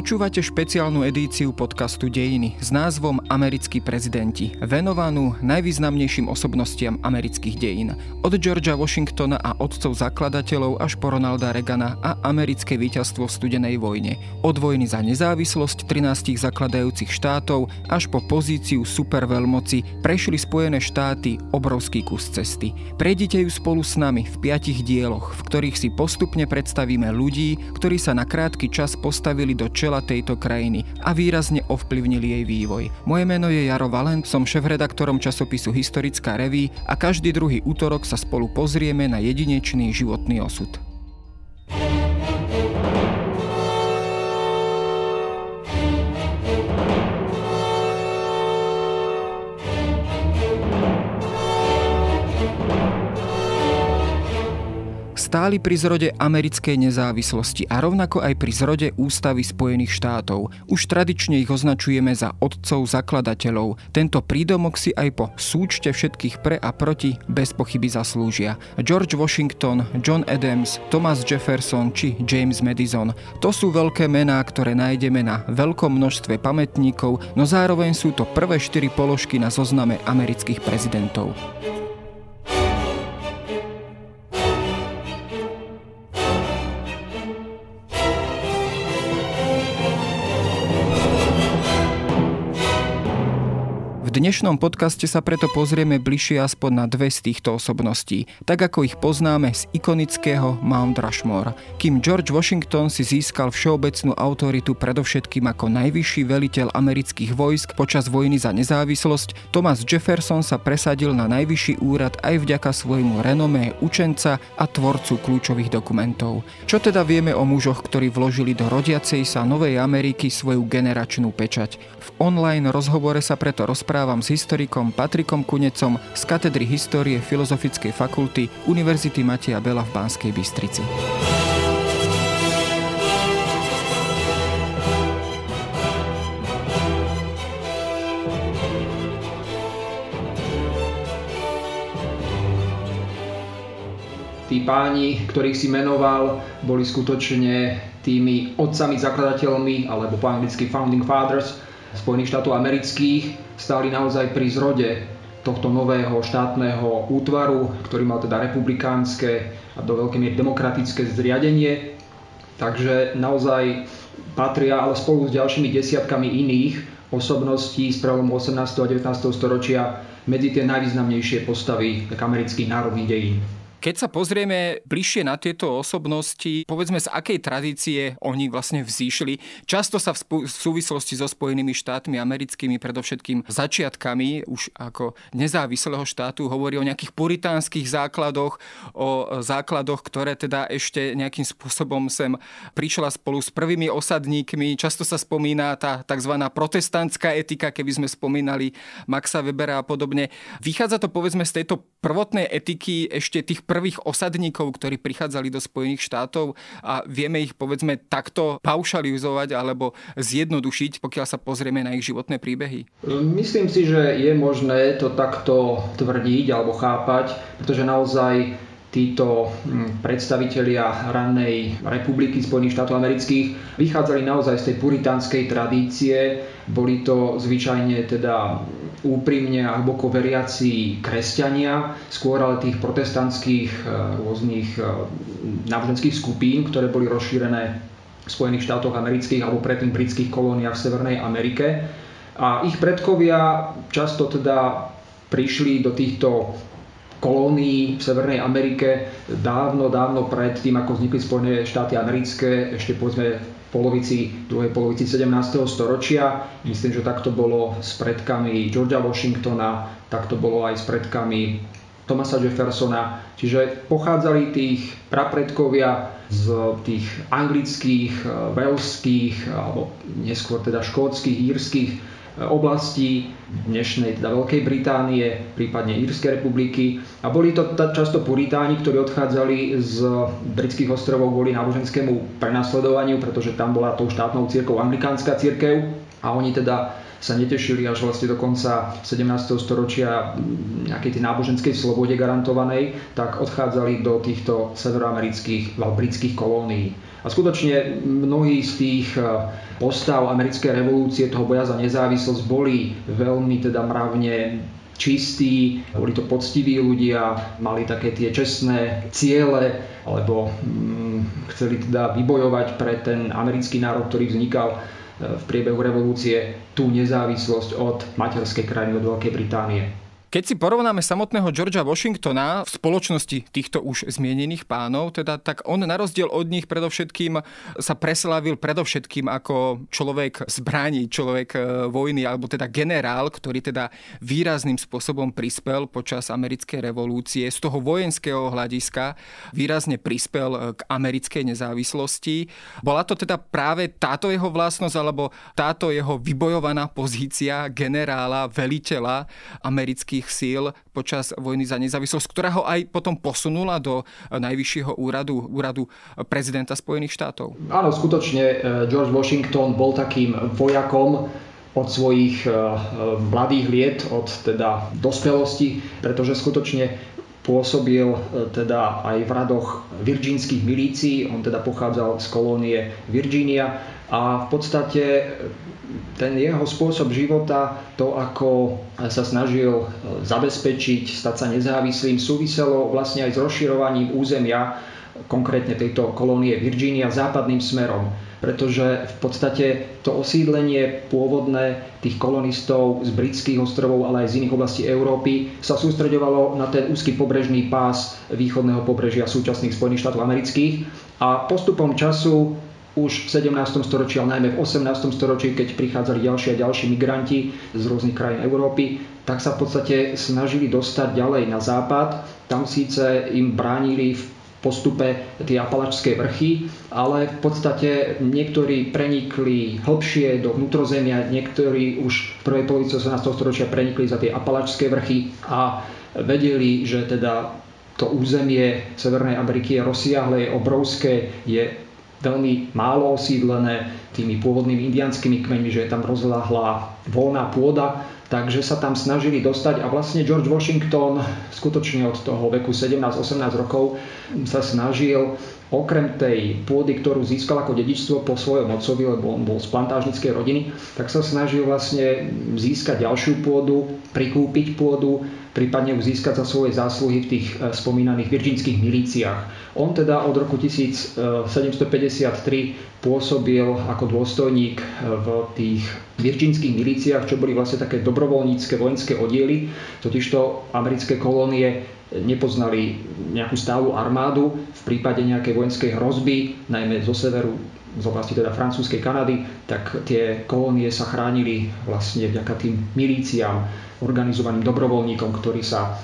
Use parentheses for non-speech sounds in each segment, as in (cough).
Počúvate špeciálnu edíciu podcastu Dejiny s názvom Americkí prezidenti, venovanú najvýznamnejším osobnostiam amerických dejín. Od Georgia Washingtona a otcov zakladateľov až po Ronalda Reagana a americké víťazstvo v studenej vojne. Od vojny za nezávislosť 13 zakladajúcich štátov až po pozíciu superveľmoci prešli Spojené štáty obrovský kus cesty. Prejdite ju spolu s nami v piatich dieloch, v ktorých si postupne predstavíme ľudí, ktorí sa na krátky čas postavili do čela tejto krajiny a výrazne ovplyvnili jej vývoj. Moje meno je Jaro Valent, som šéf-redaktorom časopisu Historická reví a každý druhý útorok sa spolu pozrieme na jedinečný životný osud. Stáli pri zrode americkej nezávislosti a rovnako aj pri zrode ústavy Spojených štátov. Už tradične ich označujeme za otcov zakladateľov. Tento prídomok si aj po súčte všetkých pre a proti bez pochyby zaslúžia. George Washington, John Adams, Thomas Jefferson či James Madison. To sú veľké mená, ktoré nájdeme na veľkom množstve pamätníkov, no zároveň sú to prvé štyri položky na zozname amerických prezidentov. V dnešnom podcaste sa preto pozrieme bližšie aspoň na dve z týchto osobností, tak ako ich poznáme z ikonického Mount Rushmore. Kým George Washington si získal všeobecnú autoritu predovšetkým ako najvyšší veliteľ amerických vojsk počas vojny za nezávislosť, Thomas Jefferson sa presadil na najvyšší úrad aj vďaka svojmu renomé učenca a tvorcu kľúčových dokumentov. Čo teda vieme o mužoch, ktorí vložili do rodiacej sa Novej Ameriky svoju generačnú pečať? V online rozhovore sa preto rozpráva rozprávam s historikom Patrikom Kunecom z katedry histórie Filozofickej fakulty Univerzity Mateja Bela v Banskej Bystrici. tí páni, ktorých si menoval, boli skutočne tými otcami, zakladateľmi, alebo po anglicky founding fathers Spojených štátov amerických stáli naozaj pri zrode tohto nového štátneho útvaru, ktorý mal teda republikánske a do veľkej miery demokratické zriadenie. Takže naozaj patria, ale spolu s ďalšími desiatkami iných osobností z prelomu 18. a 19. storočia medzi tie najvýznamnejšie postavy amerických národných dejín. Keď sa pozrieme bližšie na tieto osobnosti, povedzme z akej tradície oni vlastne vzýšli. Často sa v, súvislosti so Spojenými štátmi americkými, predovšetkým začiatkami už ako nezávislého štátu, hovorí o nejakých puritánskych základoch, o základoch, ktoré teda ešte nejakým spôsobom sem prišla spolu s prvými osadníkmi. Často sa spomína tá tzv. protestantská etika, keby sme spomínali Maxa Webera a podobne. Vychádza to povedzme z tejto prvotnej etiky ešte tých prvých osadníkov, ktorí prichádzali do Spojených štátov a vieme ich povedzme takto paušalizovať alebo zjednodušiť, pokiaľ sa pozrieme na ich životné príbehy? Myslím si, že je možné to takto tvrdiť alebo chápať, pretože naozaj títo hm, predstavitelia rannej republiky Spojených štátov amerických vychádzali naozaj z tej puritánskej tradície. Boli to zvyčajne teda úprimne a hlboko veriaci kresťania, skôr ale tých protestantských e, rôznych e, náboženských skupín, ktoré boli rozšírené v Spojených štátoch amerických alebo predtým britských kolóniách v Severnej Amerike. A ich predkovia často teda prišli do týchto kolónií v Severnej Amerike dávno, dávno pred tým, ako vznikli Spojené štáty americké, ešte povedzme polovici, druhej polovici 17. storočia. Myslím, že takto bolo s predkami Georgia Washingtona, takto bolo aj s predkami Thomasa Jeffersona. Čiže pochádzali tých prapredkovia z tých anglických, velských alebo neskôr teda škótskych, írskych oblastí dnešnej teda Veľkej Británie, prípadne Írskej republiky. A boli to často puritáni, ktorí odchádzali z britských ostrovov kvôli náboženskému prenasledovaniu, pretože tam bola tou štátnou církou anglikánska církev a oni teda sa netešili až vlastne do konca 17. storočia nejakej tej náboženskej slobode garantovanej, tak odchádzali do týchto severoamerických britských kolónií. A skutočne mnohí z tých e, postav americkej revolúcie, toho boja za nezávislosť boli veľmi teda mravne čistí, boli to poctiví ľudia, mali také tie čestné ciele, alebo mm, chceli teda vybojovať pre ten americký národ, ktorý vznikal e, v priebehu revolúcie tú nezávislosť od materskej krajiny, od Veľkej Británie. Keď si porovnáme samotného Georgia Washingtona v spoločnosti týchto už zmienených pánov, teda, tak on na rozdiel od nich predovšetkým sa preslávil predovšetkým ako človek zbraní, človek e, vojny, alebo teda generál, ktorý teda výrazným spôsobom prispel počas americkej revolúcie. Z toho vojenského hľadiska výrazne prispel e, k americkej nezávislosti. Bola to teda práve táto jeho vlastnosť, alebo táto jeho vybojovaná pozícia generála, veliteľa amerických vojenských síl počas vojny za nezávislosť, ktorá ho aj potom posunula do najvyššieho úradu, úradu prezidenta Spojených štátov. Áno, skutočne eh, George Washington bol takým vojakom, od svojich eh, mladých liet, od teda dospelosti, pretože skutočne pôsobil eh, teda aj v radoch virginských milícií, on teda pochádzal z kolónie Virginia a v podstate ten jeho spôsob života, to ako sa snažil e, zabezpečiť, stať sa nezávislým, súviselo vlastne aj s rozširovaním územia, konkrétne tejto kolónie Virginia, západným smerom. Pretože v podstate to osídlenie pôvodné tých kolonistov z britských ostrovov, ale aj z iných oblastí Európy sa sústredovalo na ten úzky pobrežný pás východného pobrežia súčasných Spojených štátov amerických. A postupom času už v 17. storočí, ale najmä v 18. storočí, keď prichádzali ďalší a ďalší migranti z rôznych krajín Európy, tak sa v podstate snažili dostať ďalej na západ. Tam síce im bránili v postupe tie apalačské vrchy, ale v podstate niektorí prenikli hlbšie do vnútrozemia, niektorí už v prvej polovici 18. storočia prenikli za tie apalačské vrchy a vedeli, že teda to územie Severnej Ameriky je rozsiahle, je obrovské, je veľmi málo osídlené tými pôvodnými indianskými kmeňmi, že je tam rozláhlá voľná pôda, takže sa tam snažili dostať a vlastne George Washington skutočne od toho veku 17-18 rokov sa snažil okrem tej pôdy, ktorú získal ako dedičstvo po svojom otcovi, lebo on bol z plantážnickej rodiny, tak sa snažil vlastne získať ďalšiu pôdu, prikúpiť pôdu, prípadne ju získať za svoje zásluhy v tých e, spomínaných virginských milíciách. On teda od roku 1753 pôsobil ako dôstojník e, v tých virginských milíciách, čo boli vlastne také dobrovoľnícke vojenské oddiely, totižto americké kolónie nepoznali nejakú stálu armádu v prípade nejakej vojenskej hrozby, najmä zo severu z oblasti teda francúzskej Kanady, tak tie kolónie sa chránili vlastne vďaka tým milíciám, organizovaným dobrovoľníkom, ktorí sa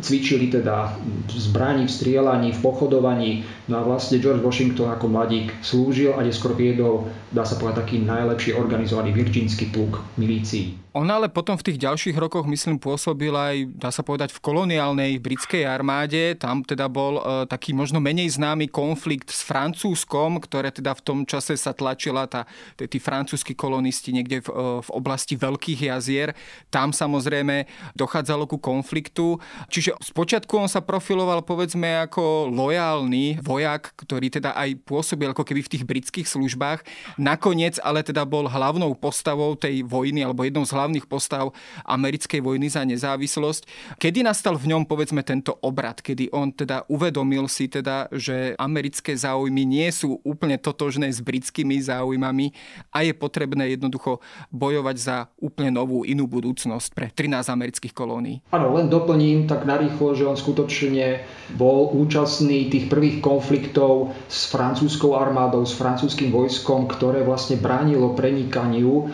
cvičili teda v zbraní, v strielaní, v pochodovaní. No a vlastne George Washington ako mladík slúžil a neskôr viedol, dá sa povedať, taký najlepší organizovaný virginský pluk milícií. On ale potom v tých ďalších rokoch, myslím, pôsobil aj, dá sa povedať, v koloniálnej britskej armáde. Tam teda bol e, taký možno menej známy konflikt s Francúzskom, ktoré teda v tom čase sa tlačila tá, tí francúzski kolonisti niekde v, e, v oblasti Veľkých jazier. Tam samozrejme dochádzalo ku konfliktu. Čiže spočiatku on sa profiloval povedzme ako lojálny vojak, ktorý teda aj pôsobil ako keby v tých britských službách. Nakoniec ale teda bol hlavnou postavou tej vojny alebo jednou z hlavných hlavných postav americkej vojny za nezávislosť. Kedy nastal v ňom povedzme tento obrad, kedy on teda uvedomil si teda, že americké záujmy nie sú úplne totožné s britskými záujmami a je potrebné jednoducho bojovať za úplne novú inú budúcnosť pre 13 amerických kolónií. Áno, len doplním tak narýchlo, že on skutočne bol účastný tých prvých konfliktov s francúzskou armádou, s francúzským vojskom, ktoré vlastne bránilo prenikaniu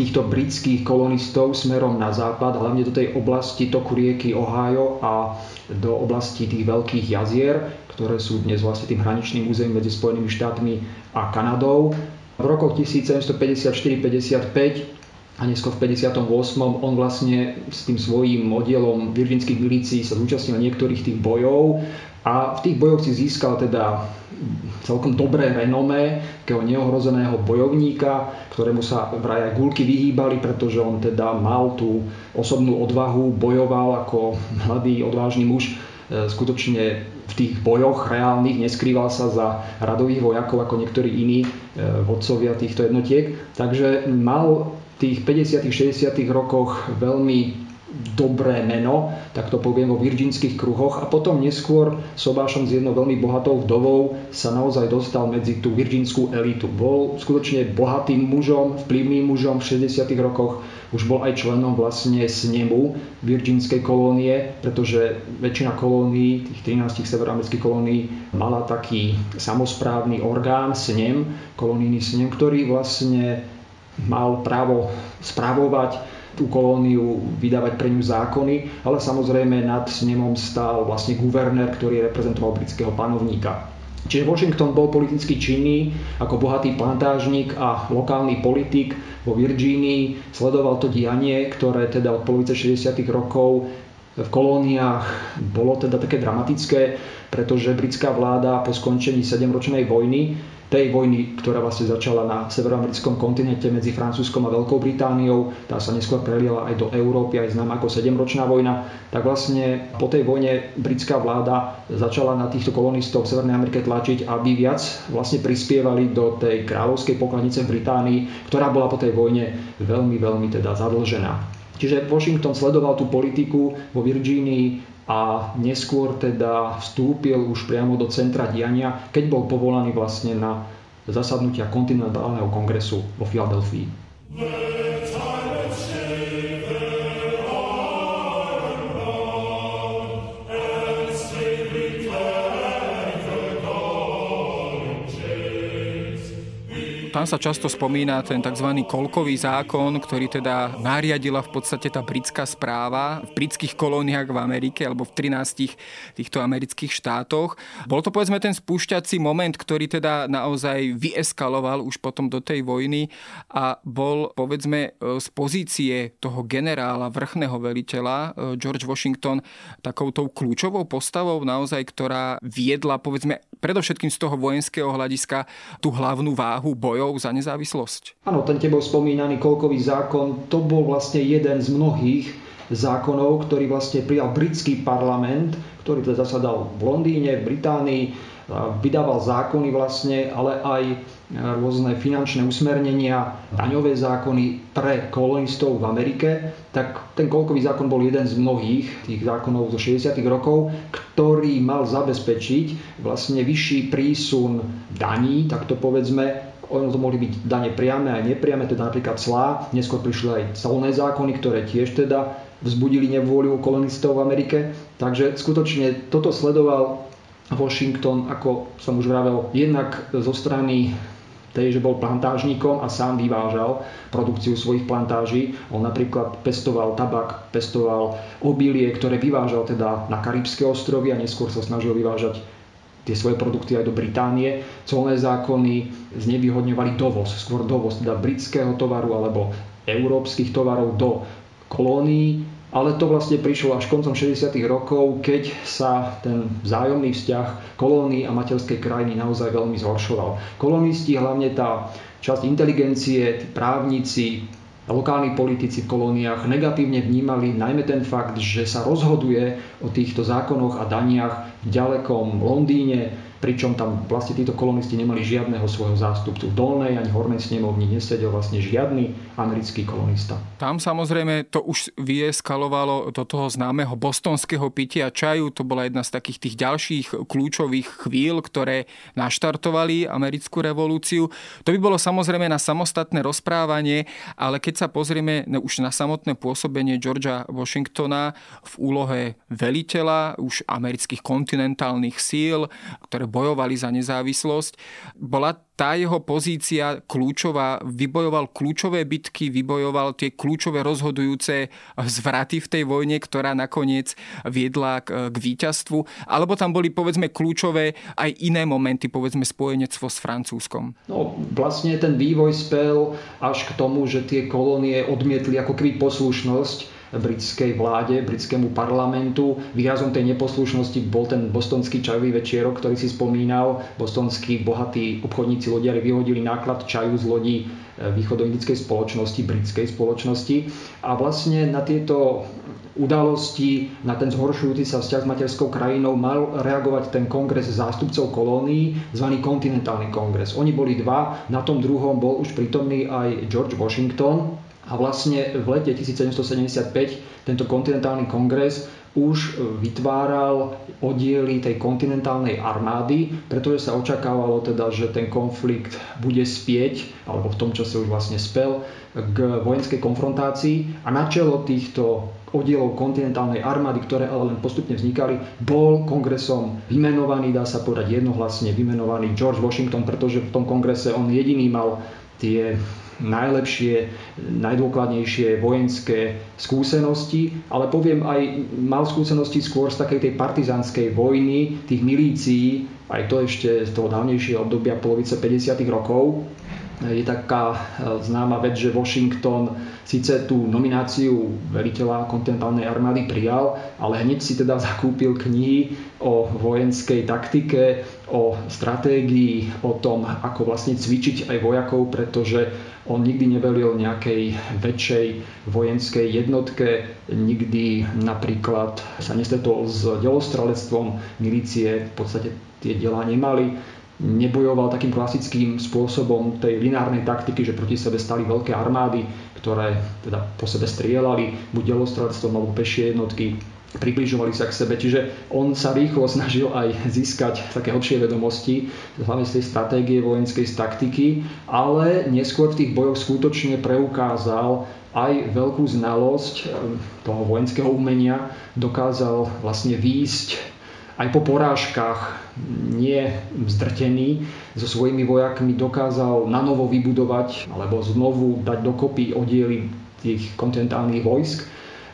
týchto britských kolonistov smerom na západ, hlavne do tej oblasti toku rieky Ohio a do oblasti tých veľkých jazier, ktoré sú dnes vlastne tým hraničným územím medzi Spojenými štátmi a Kanadou. V rokoch 1754-55 a neskôr v 58. on vlastne s tým svojím oddielom virginských milícií sa zúčastnil niektorých tých bojov a v tých bojoch si získal teda celkom dobré renomé takého neohrozeného bojovníka, ktorému sa vraj aj gulky vyhýbali, pretože on teda mal tú osobnú odvahu, bojoval ako mladý odvážny muž e, skutočne v tých bojoch reálnych, neskrýval sa za radových vojakov ako niektorí iní e, vodcovia týchto jednotiek. Takže mal v tých 50. 60. rokoch veľmi dobré meno, tak to poviem vo virginských kruhoch a potom neskôr sobášom s jednou veľmi bohatou vdovou sa naozaj dostal medzi tú virginskú elitu. Bol skutočne bohatým mužom, vplyvným mužom v 60. rokoch, už bol aj členom vlastne snemu virginskej kolónie, pretože väčšina kolónií, tých 13 severoamerických kolónií, mala taký samozprávny orgán, snem, kolónijný snem, ktorý vlastne mal právo správovať tú kolóniu, vydávať pre ňu zákony, ale samozrejme nad snemom stál vlastne guvernér, ktorý reprezentoval britského panovníka. Čiže Washington bol politicky činný ako bohatý plantážnik a lokálny politik vo Virgínii. Sledoval to dianie, ktoré teda od polovice 60. rokov v kolóniách bolo teda také dramatické, pretože britská vláda po skončení 7-ročnej vojny tej vojny, ktorá vlastne začala na severoamerickom kontinente medzi Francúzskom a Veľkou Britániou, tá sa neskôr preliela aj do Európy, aj známa ako 7-ročná vojna, tak vlastne po tej vojne britská vláda začala na týchto kolonistov v Severnej Amerike tlačiť, aby viac vlastne prispievali do tej kráľovskej pokladnice v Británii, ktorá bola po tej vojne veľmi, veľmi teda zadlžená. Čiže Washington sledoval tú politiku vo Virgínii a neskôr teda vstúpil už priamo do centra diania, keď bol povolaný vlastne na zasadnutia kontinentálneho kongresu vo Filadelfii. Tam sa často spomína ten tzv. kolkový zákon, ktorý teda nariadila v podstate tá britská správa v britských kolóniách v Amerike alebo v 13 týchto amerických štátoch. Bol to povedzme ten spúšťací moment, ktorý teda naozaj vyeskaloval už potom do tej vojny a bol povedzme z pozície toho generála, vrchného veliteľa e, George Washington takoutou kľúčovou postavou naozaj, ktorá viedla povedzme predovšetkým z toho vojenského hľadiska tú hlavnú váhu bojov za nezávislosť. Áno, ten tebou spomínaný kolkový zákon, to bol vlastne jeden z mnohých zákonov, ktorý vlastne prijal britský parlament, ktorý teda zasadal v Londýne, v Británii, vydával zákony vlastne, ale aj rôzne finančné usmernenia, daňové zákony pre kolonistov v Amerike, tak ten kolkový zákon bol jeden z mnohých tých zákonov zo 60. rokov, ktorý mal zabezpečiť vlastne vyšší prísun daní, tak to povedzme, ono to mohli byť dane priame aj nepriame, teda napríklad clá. Neskôr prišli aj colné zákony, ktoré tiež teda vzbudili nevôľu kolonistov v Amerike. Takže skutočne toto sledoval Washington, ako som už vravel, jednak zo strany tej, že bol plantážnikom a sám vyvážal produkciu svojich plantáží. On napríklad pestoval tabak, pestoval obilie, ktoré vyvážal teda na Karibské ostrovy a neskôr sa snažil vyvážať tie svoje produkty aj do Británie. Colné zákony znevýhodňovali dovoz, skôr dovoz teda britského tovaru alebo európskych tovarov do kolónií ale to vlastne prišlo až koncom 60. rokov, keď sa ten vzájomný vzťah kolóny a materskej krajiny naozaj veľmi zhoršoval. Kolonisti, hlavne tá časť inteligencie, právnici, lokálni politici v kolóniách negatívne vnímali najmä ten fakt, že sa rozhoduje o týchto zákonoch a daniach v ďalekom Londýne, pričom tam vlastne títo kolonisti nemali žiadneho svojho zástupcu. V dolnej ani hornej snemovni nesedel vlastne žiadny americký kolonista. Tam samozrejme to už vyeskalovalo do toho známeho bostonského pitia čaju. To bola jedna z takých tých ďalších kľúčových chvíľ, ktoré naštartovali americkú revolúciu. To by bolo samozrejme na samostatné rozprávanie, ale keď sa pozrieme už na samotné pôsobenie Georgia Washingtona v úlohe veliteľa už amerických kontinentálnych síl, ktoré bojovali za nezávislosť. Bola tá jeho pozícia kľúčová, vybojoval kľúčové bitky, vybojoval tie kľúčové rozhodujúce zvraty v tej vojne, ktorá nakoniec viedla k, k víťazstvu, alebo tam boli povedzme kľúčové aj iné momenty, povedzme spojenectvo s Francúzskom. No, vlastne ten vývoj spel až k tomu, že tie kolónie odmietli ako keby poslušnosť britskej vláde, britskému parlamentu. Výrazom tej neposlušnosti bol ten bostonský čajový večierok, ktorý si spomínal. Bostonskí bohatí obchodníci lodiari vyhodili náklad čaju z lodí východoindickej spoločnosti, britskej spoločnosti. A vlastne na tieto udalosti, na ten zhoršujúci sa vzťah s materskou krajinou mal reagovať ten kongres zástupcov kolónií, zvaný kontinentálny kongres. Oni boli dva, na tom druhom bol už prítomný aj George Washington, a vlastne v lete 1775 tento kontinentálny kongres už vytváral oddiely tej kontinentálnej armády, pretože sa očakávalo teda, že ten konflikt bude spieť, alebo v tom čase už vlastne spel, k vojenskej konfrontácii. A na čelo týchto oddielov kontinentálnej armády, ktoré ale len postupne vznikali, bol kongresom vymenovaný, dá sa povedať jednohlasne vymenovaný George Washington, pretože v tom kongrese on jediný mal tie najlepšie, najdôkladnejšie vojenské skúsenosti, ale poviem aj mal skúsenosti skôr z takej tej partizanskej vojny, tých milícií, aj to ešte z toho dávnejšieho obdobia polovice 50. rokov. Je taká e, známa vec, že Washington síce tú nomináciu veliteľa kontinentálnej armády prijal, ale hneď si teda (laughs) zakúpil knihy o vojenskej taktike, o stratégii, o tom, ako vlastne cvičiť aj vojakov, pretože on nikdy nevelil nejakej väčšej vojenskej jednotke, nikdy napríklad sa nestretol s delostrelectvom, milície v podstate tie diela nemali nebojoval takým klasickým spôsobom tej lineárnej taktiky, že proti sebe stali veľké armády, ktoré teda po sebe strieľali, buď delostrelectvom alebo pešie jednotky približovali sa k sebe. Čiže on sa rýchlo snažil aj (laughs) získať také hlbšie vedomosti, hlavne z tej stratégie vojenskej z taktiky, ale neskôr v tých bojoch skutočne preukázal aj veľkú znalosť eh, toho vojenského umenia, dokázal vlastne výjsť aj po porážkach nie zdrtený so svojimi vojakmi dokázal na novo vybudovať alebo znovu dať dokopy oddiely tých kontinentálnych vojsk.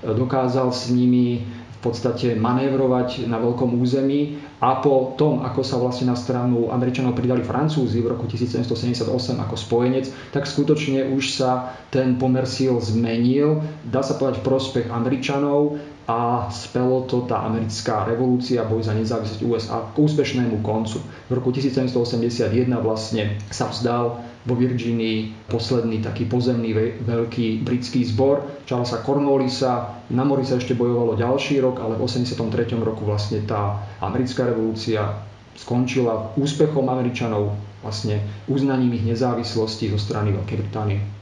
Dokázal s nimi podstate manévrovať na veľkom území a po tom, ako sa vlastne na stranu Američanov pridali Francúzi v roku 1778 ako spojenec, tak skutočne už sa ten pomer síl zmenil, dá sa povedať v prospech Američanov a spelo to tá americká revolúcia, boj za nezávislosť USA k úspešnému koncu. V roku 1781 vlastne sa vzdal vo Virginii posledný taký pozemný veľký britský zbor Charlesa Cornwallisa. Na mori sa ešte bojovalo ďalší rok, ale v 83. roku vlastne tá americká revolúcia skončila úspechom Američanov, vlastne uznaním ich nezávislosti zo strany Veľkej Británie.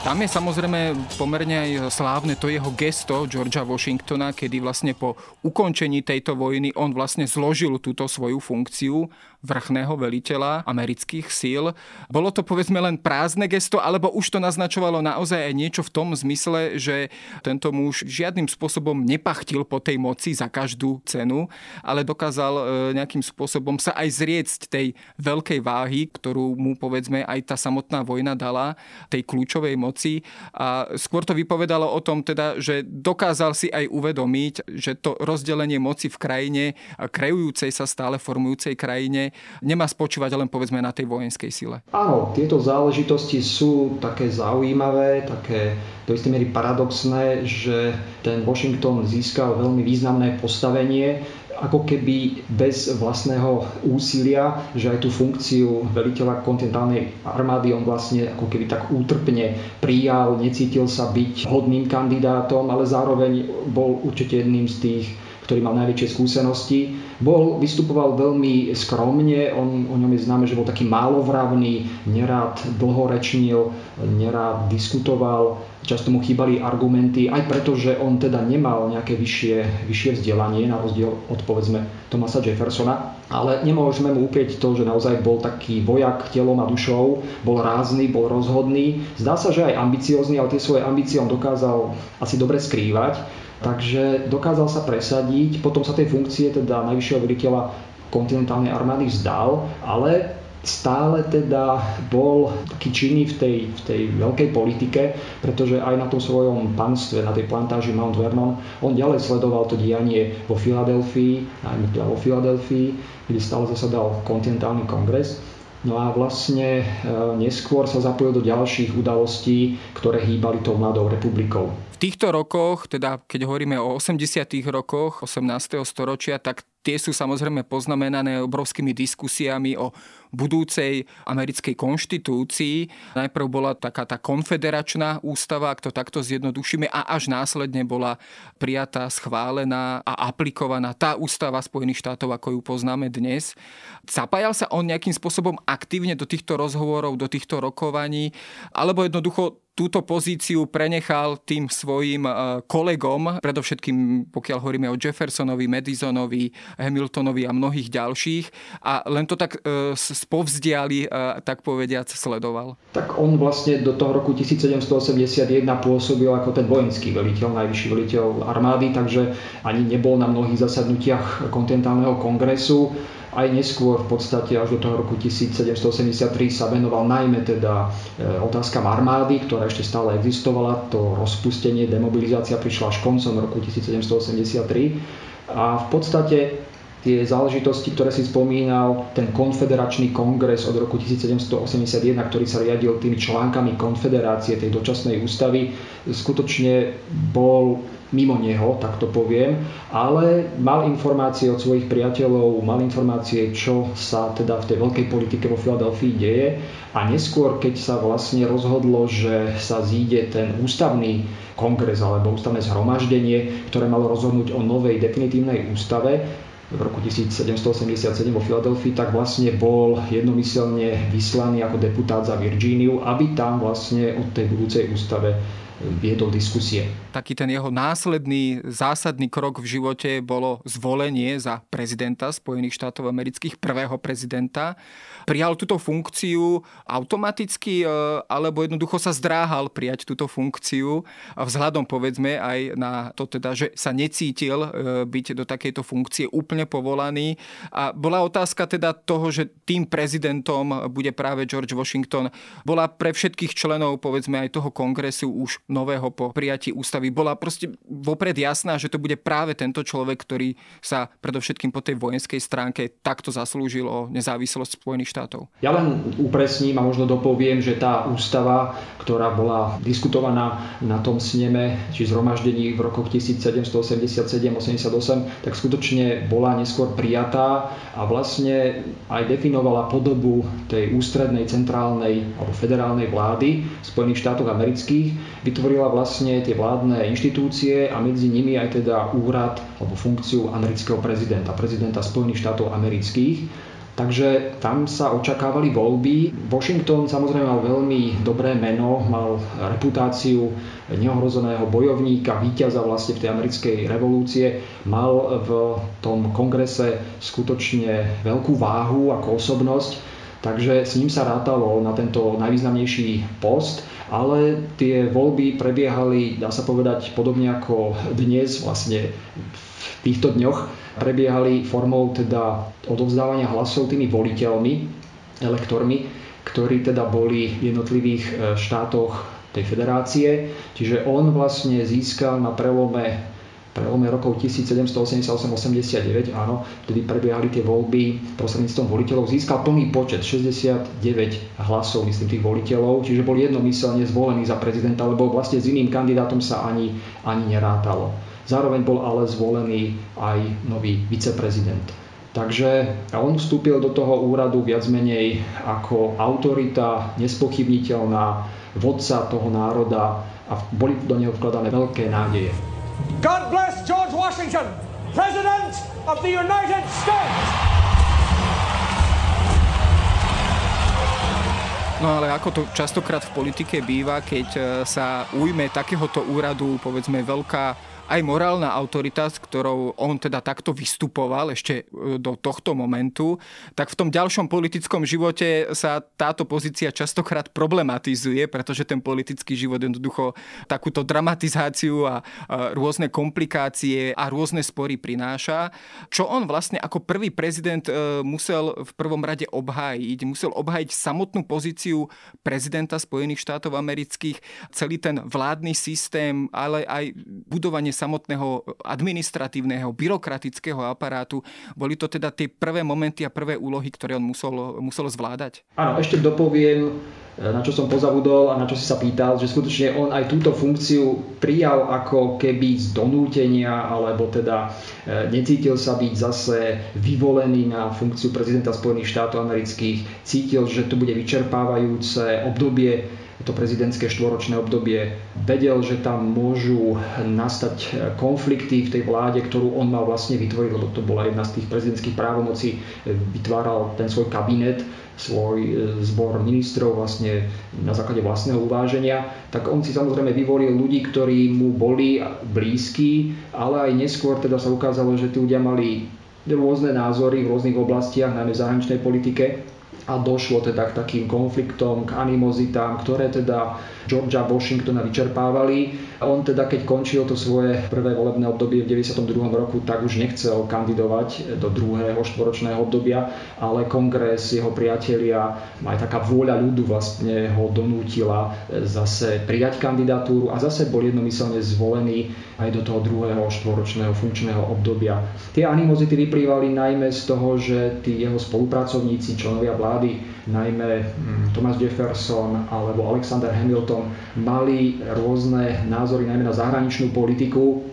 Tam je samozrejme pomerne aj slávne to jeho gesto Georgia Washingtona, kedy vlastne po ukončení tejto vojny on vlastne zložil túto svoju funkciu vrchného veliteľa amerických síl. Bolo to povedzme len prázdne gesto, alebo už to naznačovalo naozaj aj niečo v tom zmysle, že tento muž žiadnym spôsobom nepachtil po tej moci za každú cenu, ale dokázal e, nejakým spôsobom sa aj zriecť tej veľkej váhy, ktorú mu povedzme aj tá samotná vojna dala, tej kľúčovej moci moci a skôr to vypovedalo o tom teda, že dokázal si aj uvedomiť, že to rozdelenie moci v krajine, krejujúcej sa stále formujúcej krajine, nemá spočívať len povedzme na tej vojenskej sile. Áno, tieto záležitosti sú také zaujímavé, také do istej miery paradoxné, že ten Washington získal veľmi významné postavenie ako keby bez vlastného úsilia, že aj tú funkciu veliteľa kontinentálnej armády on vlastne ako keby tak útrpne prijal, necítil sa byť hodným kandidátom, ale zároveň bol určite jedným z tých ktorý mal najväčšie skúsenosti. Bol, vystupoval veľmi skromne, on, o ňom je známe, že bol taký málovravný, nerád dlhorečnil, nerád diskutoval, často mu chýbali argumenty, aj preto, že on teda nemal nejaké vyššie, vyššie vzdelanie, na rozdiel od povedzme Thomasa Jeffersona, ale nemôžeme mu uprieť to, že naozaj bol taký vojak telom a dušou, bol rázny, bol rozhodný. Zdá sa, že aj ambiciózny, ale tie svoje ambície on dokázal asi dobre skrývať. Takže dokázal sa presadiť, potom sa tej funkcie teda najvyššieho veliteľa kontinentálnej armády vzdal, ale stále teda bol taký činný v tej, v tej veľkej politike, pretože aj na tom svojom panstve, na tej plantáži Mount Vernon, on ďalej sledoval to dianie vo Filadelfii, najmä teda vo Filadelfii, kde stále zasadal kontinentálny kongres No a vlastne e, neskôr sa zapojil do ďalších udalostí, ktoré hýbali tou mladou republikou. Týchto rokoch, teda keď hovoríme o 80. rokoch 18. storočia, tak tie sú samozrejme poznamenané obrovskými diskusiami o budúcej americkej konštitúcii. Najprv bola taká tá konfederačná ústava, ak to takto zjednodušíme, a až následne bola prijatá, schválená a aplikovaná tá ústava Spojených štátov, ako ju poznáme dnes. Zapájal sa on nejakým spôsobom aktívne do týchto rozhovorov, do týchto rokovaní, alebo jednoducho túto pozíciu prenechal tým svojim e, kolegom, predovšetkým pokiaľ hovoríme o Jeffersonovi, Madisonovi, Hamiltonovi a mnohých ďalších a len to tak e, spovzdiali, e, tak povediac, sledoval. Tak on vlastne do toho roku 1781 pôsobil ako ten vojenský veliteľ, najvyšší veliteľ armády, takže ani nebol na mnohých zasadnutiach kontinentálneho kongresu aj neskôr v podstate až do toho roku 1783 sa venoval najmä teda e, otázkam armády, ktorá ešte stále existovala. To rozpustenie, demobilizácia prišla až koncom roku 1783 a v podstate tie záležitosti, ktoré si spomínal, ten konfederačný kongres od roku 1781, ktorý sa riadil tými článkami konfederácie tej dočasnej ústavy, skutočne bol mimo neho, tak to poviem, ale mal informácie od svojich priateľov, mal informácie, čo sa teda v tej veľkej politike vo Filadelfii deje. A neskôr, keď sa vlastne rozhodlo, že sa zíde ten ústavný kongres alebo ústavné zhromaždenie, ktoré malo rozhodnúť o novej definitívnej ústave, v roku 1787 vo Filadelfii, tak vlastne bol jednomyselne vyslaný ako deputát za Virgíniu, aby tam vlastne od tej budúcej ústave viedol diskusie. Taký ten jeho následný zásadný krok v živote bolo zvolenie za prezidenta Spojených štátov amerických, prvého prezidenta. Prijal túto funkciu automaticky, e, alebo jednoducho sa zdráhal prijať túto funkciu vzhľadom povedzme aj na to teda, že sa necítil e, byť do takejto funkcie úplne povolaný. A bola otázka teda toho, že tým prezidentom bude práve George Washington. Bola pre všetkých členov povedzme aj toho kongresu už nového po prijatí ústavy bola proste vopred jasná, že to bude práve tento človek, ktorý sa predovšetkým po tej vojenskej stránke takto zaslúžil o nezávislosť Spojených štátov. Ja len upresním a možno dopoviem, že tá ústava, ktorá bola diskutovaná na tom sneme či zhromaždení v rokoch 1787-88, tak skutočne bola neskôr prijatá a vlastne aj definovala podobu tej ústrednej, centrálnej alebo federálnej vlády Spojených štátov amerických vytvorila vlastne tie vládne inštitúcie a medzi nimi aj teda úrad alebo funkciu amerického prezidenta, prezidenta Spojených štátov amerických. Takže tam sa očakávali voľby. Washington samozrejme mal veľmi dobré meno, mal reputáciu neohrozeného bojovníka, víťaza vlastne v tej americkej revolúcie. Mal v tom kongrese skutočne veľkú váhu ako osobnosť, takže s ním sa rátalo na tento najvýznamnejší post ale tie voľby prebiehali, dá sa povedať, podobne ako dnes, vlastne v týchto dňoch, prebiehali formou teda odovzdávania hlasov tými voliteľmi, elektormi, ktorí teda boli v jednotlivých e, štátoch tej federácie. Čiže on vlastne získal na prelome prelome rokov 1788-89, áno, vtedy prebiehali tie voľby prostredníctvom voliteľov, získal plný počet, 69 hlasov, myslím, tých voliteľov, čiže bol jednomyselne zvolený za prezidenta, lebo vlastne s iným kandidátom sa ani, ani nerátalo. Zároveň bol ale zvolený aj nový viceprezident. Takže on vstúpil do toho úradu viac menej ako autorita, nespochybniteľná, vodca toho národa a boli do neho vkladané veľké nádeje. God bless George Washington, President of the United States. No ale ako to častokrát v politike býva, keď e, sa ujme takéhoto úradu, povedzme veľká aj morálna autorita, s ktorou on teda takto vystupoval ešte e, do tohto momentu, tak v tom ďalšom politickom živote sa táto pozícia častokrát problematizuje, pretože ten politický život jednoducho takúto dramatizáciu a rôzne komplikácie a rôzne spory prináša. Čo on vlastne ako prvý prezident e, musel v prvom rade obhájiť? Musel obhájiť samotnú pozíciu prezidenta Spojených štátov amerických, celý ten vládny systém, ale aj budovanie samotného administratívneho, byrokratického aparátu. Boli to teda tie prvé momenty a prvé úlohy, ktoré on musel, musel zvládať? Áno, ešte dopoviem, na čo som pozabudol a na čo si sa pýtal, že skutočne on aj túto funkciu prijal ako keby z donútenia, alebo teda e, necítil sa byť zase vyvolený na funkciu prezidenta Spojených štátov amerických. Cítil, že to bude vyčerpávajúce obdobie to prezidentské štvoročné obdobie, vedel, že tam môžu nastať konflikty v tej vláde, ktorú on mal vlastne vytvoriť, lebo to bola jedna z tých prezidentských právomocí, vytváral ten svoj kabinet, svoj e, zbor ministrov vlastne na základe vlastného uváženia, tak on si samozrejme vyvolil ľudí, ktorí mu boli blízki, ale aj neskôr teda sa ukázalo, že tí ľudia mali rôzne názory v rôznych oblastiach, najmä v zahraničnej politike a došlo teda k takým konfliktom, k animozitám, ktoré teda Georgia Washingtona vyčerpávali. On teda, keď končil to svoje prvé volebné obdobie v 92. roku, tak už nechcel kandidovať do druhého štvoročného obdobia, ale kongres, jeho priatelia, aj taká vôľa ľudu vlastne ho donútila zase prijať kandidatúru a zase bol jednomyselne zvolený aj do toho druhého štvoročného funkčného obdobia. Tie animozity vyplývali najmä z toho, že tí jeho spolupracovníci, členovia vlády, najmä hm, Thomas Jefferson alebo Alexander Hamilton, mali rôzne názory najmä na zahraničnú politiku.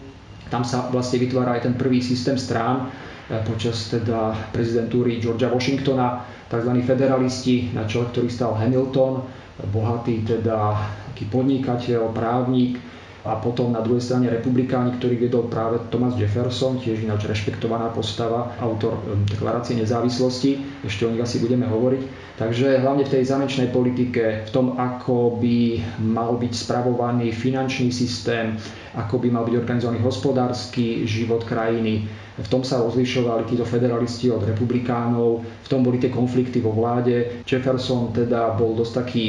Tam sa vlastne vytvára aj ten prvý systém strán e, počas teda prezidentúry Georgia Washingtona, tzv. federalisti, na čele ktorých stal Hamilton, bohatý teda taký podnikateľ, právnik, a potom na druhej strane republikáni, ktorý viedol práve Thomas Jefferson, tiež ináč rešpektovaná postava, autor deklarácie nezávislosti, ešte o nich asi budeme hovoriť. Takže hlavne v tej zahraničnej politike, v tom, ako by mal byť spravovaný finančný systém, ako by mal byť organizovaný hospodársky život krajiny, v tom sa rozlišovali títo federalisti od republikánov, v tom boli tie konflikty vo vláde. Jefferson teda bol dosť taký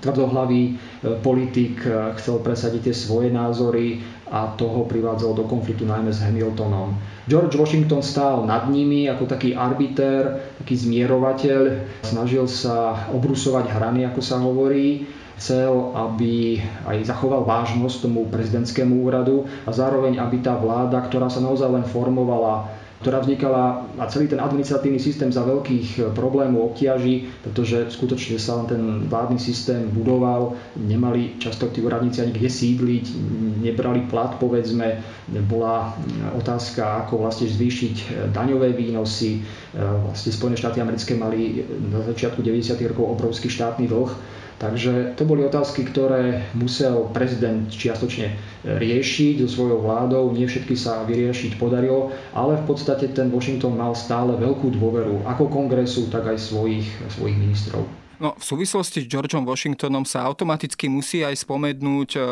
tvrdohlavý e, politik, e, chcel presadiť tie svoje názory a toho privádzal do konfliktu najmä s Hamiltonom. George Washington stál nad nimi ako taký arbiter, taký zmierovateľ, snažil sa obrusovať hrany, ako sa hovorí, chcel, aby aj zachoval vážnosť tomu prezidentskému úradu a zároveň, aby tá vláda, ktorá sa naozaj len formovala ktorá vznikala a celý ten administratívny systém za veľkých e, problémov obtiaží, pretože skutočne sa len ten vládny systém budoval, nemali často tí úradníci ani kde sídliť, nebrali plat, povedzme, bola otázka, ako vlastne zvýšiť e, daňové výnosy. Vlastne Spojené štáty americké mali na začiatku 90. rokov obrovský štátny dlh, Takže to boli otázky, ktoré musel prezident čiastočne riešiť so svojou vládou. Nie všetky sa vyriešiť podarilo, ale v podstate ten Washington mal stále veľkú dôveru ako kongresu, tak aj svojich, svojich ministrov. No, v súvislosti s Georgeom Washingtonom sa automaticky musí aj spomenúť e,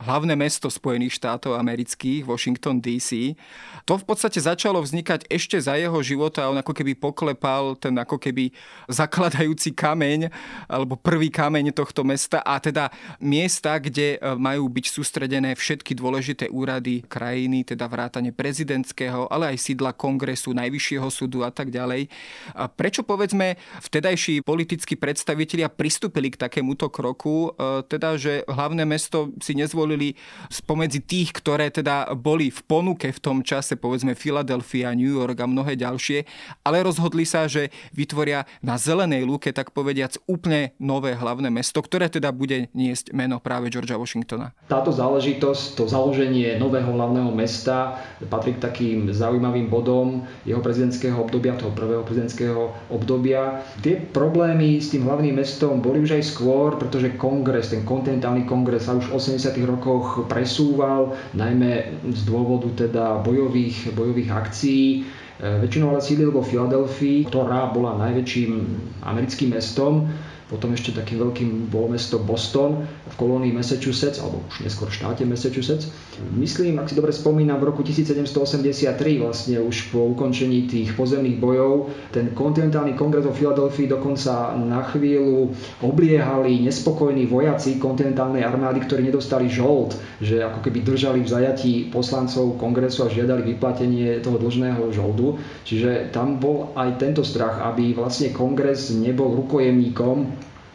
hlavné mesto Spojených štátov amerických, Washington DC. To v podstate začalo vznikať ešte za jeho života on ako keby poklepal ten ako keby zakladajúci kameň alebo prvý kameň tohto mesta a teda miesta, kde e, majú byť sústredené všetky dôležité úrady krajiny, teda vrátane prezidentského, ale aj sídla kongresu, najvyššieho súdu a tak ďalej. A prečo povedzme vtedajší politický predstav predstavitelia pristúpili k takémuto kroku, e, teda, že hlavné mesto si nezvolili spomedzi tých, ktoré teda boli v ponuke v tom čase, povedzme Philadelphia, New York a mnohé ďalšie, ale rozhodli sa, že vytvoria na zelenej lúke, tak povediac, úplne nové hlavné mesto, ktoré teda bude niesť meno práve Georgia Washingtona. Táto záležitosť, to založenie nového hlavného mesta patrí k takým zaujímavým bodom jeho prezidentského obdobia, toho prvého prezidentského obdobia. Tie problémy s tým hlavným hlavným mestom boli už aj skôr, pretože kongres, ten kontinentálny kongres sa už v 80. rokoch presúval, najmä z dôvodu teda bojových, bojových akcií. E, väčšinou ale sídlil vo Filadelfii, ktorá bola najväčším americkým mestom potom ešte takým veľkým bolo mesto Boston v kolónii Massachusetts, alebo už neskôr v štáte Massachusetts. Myslím, ak si dobre spomínam, v roku 1783 vlastne už po ukončení tých pozemných bojov ten kontinentálny kongres vo Filadelfii dokonca na chvíľu obliehali nespokojní vojaci kontinentálnej armády, ktorí nedostali žolt, že ako keby držali v zajatí poslancov kongresu a žiadali vyplatenie toho dlžného žoldu. Čiže tam bol aj tento strach, aby vlastne kongres nebol rukojemníkom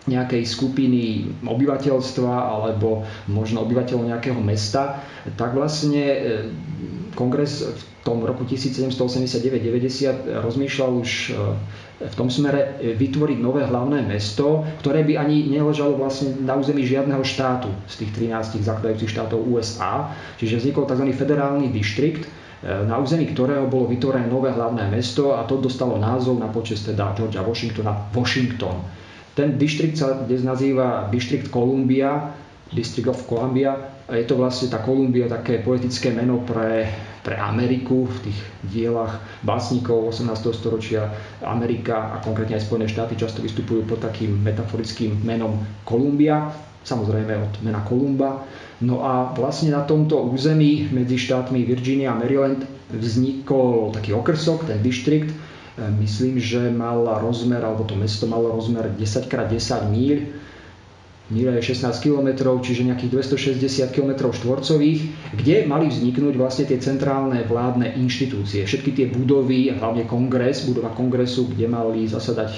nejakej skupiny obyvateľstva alebo možno obyvateľov nejakého mesta, tak vlastne e, kongres v tom roku 1789-90 rozmýšľal už e, v tom smere vytvoriť nové hlavné mesto, ktoré by ani neležalo vlastne na území žiadneho štátu z tých 13 zakladajúcich štátov USA. Čiže vznikol tzv. federálny distrikt, e, na území ktorého bolo vytvorené nové hlavné mesto a to dostalo názov na počest teda Georgia Washingtona Washington. Ten distrikt sa dnes nazýva District Columbia, District of Columbia. Je to vlastne tá Columbia také poetické meno pre pre Ameriku v tých dielach básnikov 18. storočia. Amerika a konkrétne aj Spojené štáty často vystupujú pod takým metaforickým menom Kolumbia, samozrejme od mena Kolumba. No a vlastne na tomto území medzi štátmi Virginia a Maryland vznikol taký okrsok, ten distrikt. Myslím, že mal rozmer, alebo to mesto malo rozmer 10x10 míľ Míľa je 16 km, čiže nejakých 260 km štvorcových, kde mali vzniknúť vlastne tie centrálne vládne inštitúcie. Všetky tie budovy, hlavne kongres, budova kongresu, kde mali zasadať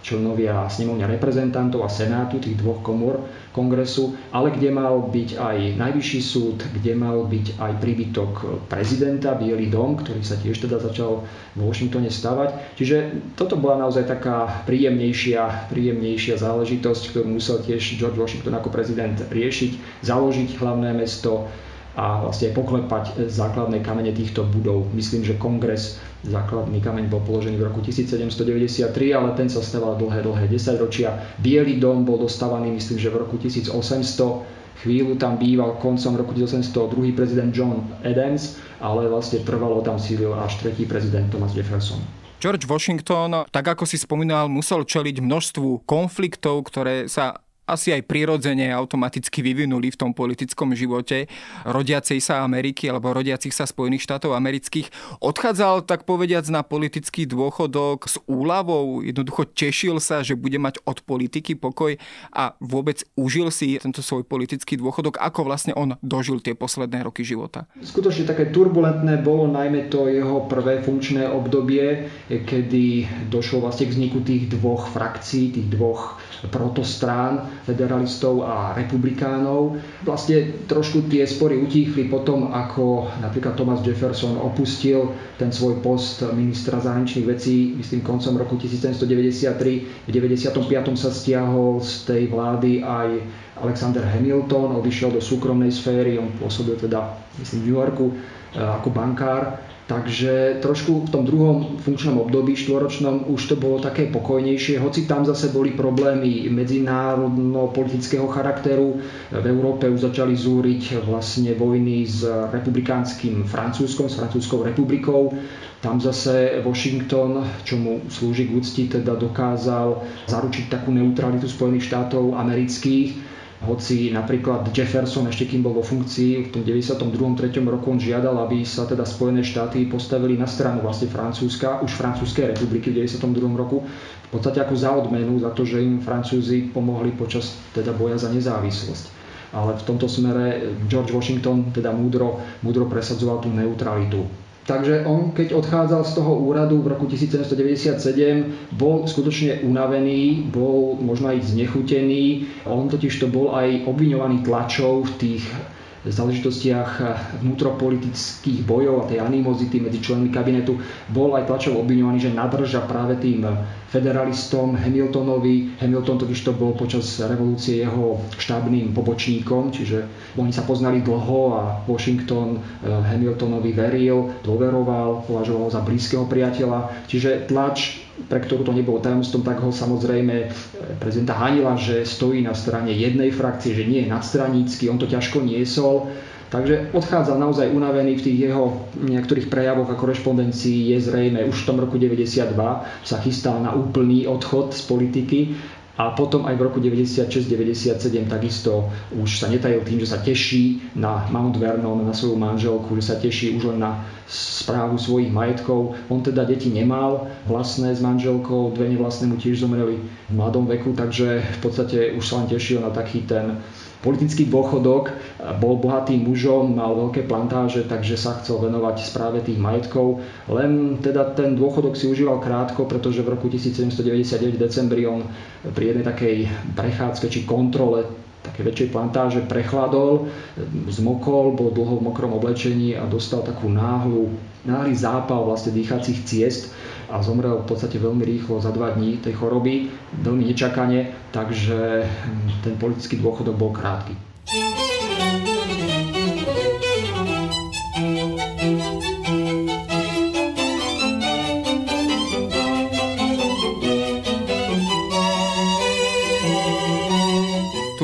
členovia snemovňa reprezentantov a senátu, tých dvoch komor kongresu, ale kde mal byť aj najvyšší súd, kde mal byť aj príbytok prezidenta, Bielý dom, ktorý sa tiež teda začal v Washingtone stavať. Čiže toto bola naozaj taká príjemnejšia, príjemnejšia záležitosť, ktorú musel tiež George Washington ako prezident riešiť, založiť hlavné mesto, a vlastne poklepať základné kamene týchto budov. Myslím, že kongres základný kameň bol položený v roku 1793, ale ten sa staval dlhé, dlhé 10 ročia. Bielý dom bol dostávaný, myslím, že v roku 1800 chvíľu tam býval koncom roku 1800 druhý prezident John Adams, ale vlastne trvalo tam sídlil až tretí prezident Thomas Jefferson. George Washington, tak ako si spomínal, musel čeliť množstvu konfliktov, ktoré sa asi aj prirodzene automaticky vyvinuli v tom politickom živote rodiacej sa Ameriky alebo rodiacich sa Spojených štátov amerických. Odchádzal tak povediac na politický dôchodok s úľavou, jednoducho tešil sa, že bude mať od politiky pokoj a vôbec užil si tento svoj politický dôchodok, ako vlastne on dožil tie posledné roky života. Skutočne také turbulentné bolo najmä to jeho prvé funkčné obdobie, kedy došlo vlastne k vzniku tých dvoch frakcií, tých dvoch protostrán, federalistov a republikánov. Vlastne trošku tie spory utíchli potom, ako napríklad Thomas Jefferson opustil ten svoj post ministra zahraničných vecí, myslím koncom roku 1793. V 95. sa stiahol z tej vlády aj Alexander Hamilton, odišiel do súkromnej sféry, on pôsobil teda myslím, v New Yorku eh, ako bankár Takže trošku v tom druhom funkčnom období štvoročnom už to bolo také pokojnejšie, hoci tam zase boli problémy medzinárodno-politického charakteru. V Európe už začali zúriť vlastne vojny s republikánskym Francúzskom, s Francúzskou republikou. Tam zase Washington, čo mu slúži k úcti, teda dokázal zaručiť takú neutralitu Spojených štátov amerických hoci napríklad Jefferson ešte kým bol vo funkcii v tom 92. 3. roku on žiadal, aby sa teda Spojené štáty postavili na stranu vlastne Francúzska, už Francúzskej republiky v 92. roku, v podstate ako za odmenu za to, že im Francúzi pomohli počas teda boja za nezávislosť. Ale v tomto smere George Washington teda múdro, múdro presadzoval tú neutralitu. Takže on, keď odchádzal z toho úradu v roku 1797, bol skutočne unavený, bol možno aj znechutený. On totiž to bol aj obviňovaný tlačou v tých záležitostiach vnútropolitických bojov a tej animozity medzi členmi kabinetu bol aj tlačov obviňovaný, že nadrža práve tým federalistom Hamiltonovi. Hamilton totiž to bol počas revolúcie jeho štábnym pobočníkom, čiže oni sa poznali dlho a Washington eh, Hamiltonovi veril, dôveroval, považoval ho za blízkeho priateľa. Čiže tlač pre ktorú to nebolo tajomstvom, tak ho samozrejme e, prezidenta hanila, že stojí na strane jednej frakcie, že nie je nadstranícky, on to ťažko niesol. Takže odchádzal naozaj unavený v tých jeho niektorých prejavoch a korešpondencii je zrejme už v tom roku 92 sa chystal na úplný odchod z politiky a potom aj v roku 96-97 takisto už sa netajil tým, že sa teší na Mount Vernon, na svoju manželku, že sa teší už len na správu svojich majetkov. On teda deti nemal vlastné s manželkou, dve nevlastné mu tiež zomreli v mladom veku, takže v podstate už sa len tešil na taký ten politický dôchodok, bol bohatým mužom, mal veľké plantáže, takže sa chcel venovať správe tých majetkov. Len teda ten dôchodok si užíval krátko, pretože v roku 1799 v decembri on pri jednej takej prechádzke či kontrole také väčšej plantáže prechladol, zmokol, bol dlho v mokrom oblečení a dostal takú náhlu, náhly zápal vlastne dýchacích ciest a zomrel v podstate veľmi rýchlo za dva dní tej choroby, veľmi nečakane, takže ten politický dôchodok bol krátky.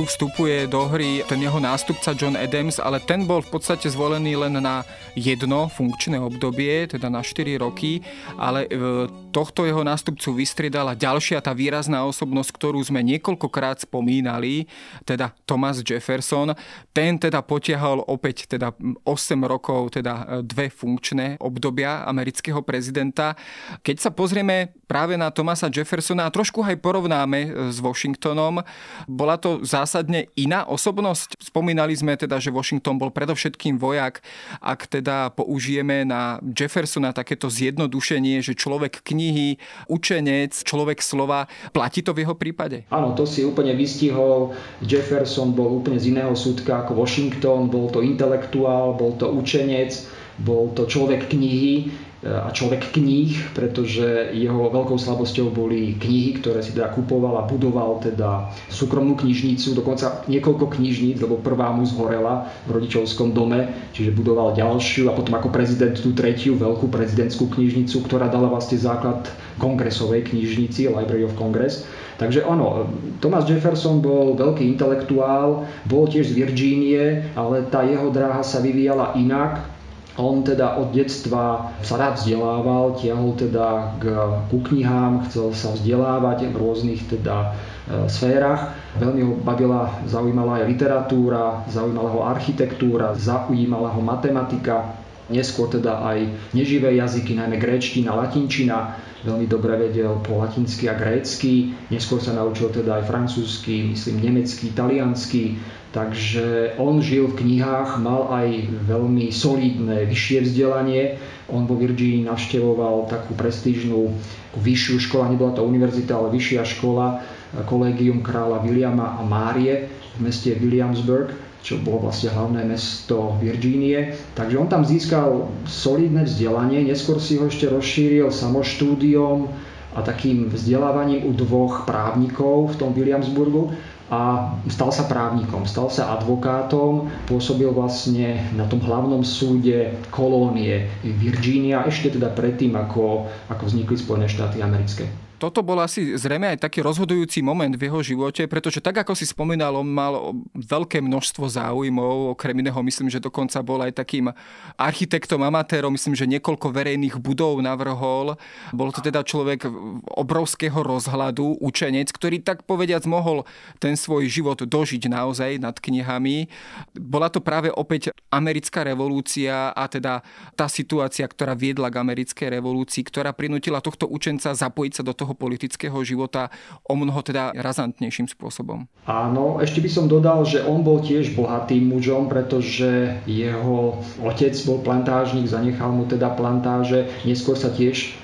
Vstupuje do hry ten jeho nástupca John Adams, ale ten bol v podstate zvolený len na jedno funkčné obdobie, teda na 4 roky, ale e, tohto jeho nástupcu vystriedala ďalšia tá výrazná osobnosť, ktorú sme niekoľkokrát spomínali, teda Thomas Jefferson. Ten teda potiahol opäť teda 8 rokov, teda e, dve funkčné obdobia amerického prezidenta. Keď sa pozrieme práve na Thomasa Jeffersona a trošku aj porovnáme e, s Washingtonom, bola to zásad zásadne iná osobnosť? Spomínali sme teda, že Washington bol predovšetkým vojak. Ak teda použijeme na Jeffersona takéto zjednodušenie, že človek knihy, učenec, človek slova, platí to v jeho prípade? Áno, to si úplne vystihol. Jefferson bol úplne z iného súdka ako Washington, bol to intelektuál, bol to učenec, bol to človek knihy a človek kníh, pretože jeho veľkou slabosťou boli knihy, ktoré si teda kupoval a budoval teda súkromnú knižnicu, dokonca niekoľko knižníc, lebo prvá mu zhorela v rodičovskom dome, čiže budoval ďalšiu a potom ako prezident tú tretiu veľkú prezidentskú knižnicu, ktorá dala vlastne základ kongresovej knižnici, Library of Congress. Takže ono, Thomas Jefferson bol veľký intelektuál, bol tiež z Virgínie, ale tá jeho dráha sa vyvíjala inak on teda od detstva sa rád vzdelával, tiahol teda k, ku knihám, chcel sa vzdelávať v rôznych teda e, sférach. Veľmi ho bavila, zaujímala aj literatúra, zaujímala ho architektúra, zaujímala ho matematika, neskôr teda aj neživé jazyky, najmä gréčtina, latinčina. Veľmi dobre vedel po latinsky a grécky. Neskôr sa naučil teda aj francúzsky, myslím nemecký, taliansky. Takže on žil v knihách, mal aj veľmi solidné vyššie vzdelanie. On vo Virginii navštevoval takú prestížnú vyššiu škola, nebola to univerzita, ale vyššia škola, kolegium kráľa Williama a Márie v meste Williamsburg, čo bolo vlastne hlavné mesto Virgínie. Takže on tam získal solidné vzdelanie, neskôr si ho ešte rozšíril samoštúdiom a takým vzdelávaním u dvoch právnikov v tom Williamsburgu a stal sa právnikom, stal sa advokátom, pôsobil vlastne na tom hlavnom súde kolónie Virginia ešte teda predtým, ako, ako vznikli Spojené štáty americké toto bol asi zrejme aj taký rozhodujúci moment v jeho živote, pretože tak ako si spomínal, on mal veľké množstvo záujmov, okrem iného myslím, že dokonca bol aj takým architektom, amatérom, myslím, že niekoľko verejných budov navrhol. Bol to teda človek obrovského rozhľadu, učenec, ktorý tak povediac mohol ten svoj život dožiť naozaj nad knihami. Bola to práve opäť americká revolúcia a teda tá situácia, ktorá viedla k americkej revolúcii, ktorá prinútila tohto učenca zapojiť sa do toho toho politického života o mnoho teda razantnejším spôsobom. Áno, ešte by som dodal, že on bol tiež bohatým mužom, pretože jeho otec bol plantážnik, zanechal mu teda plantáže, neskôr sa tiež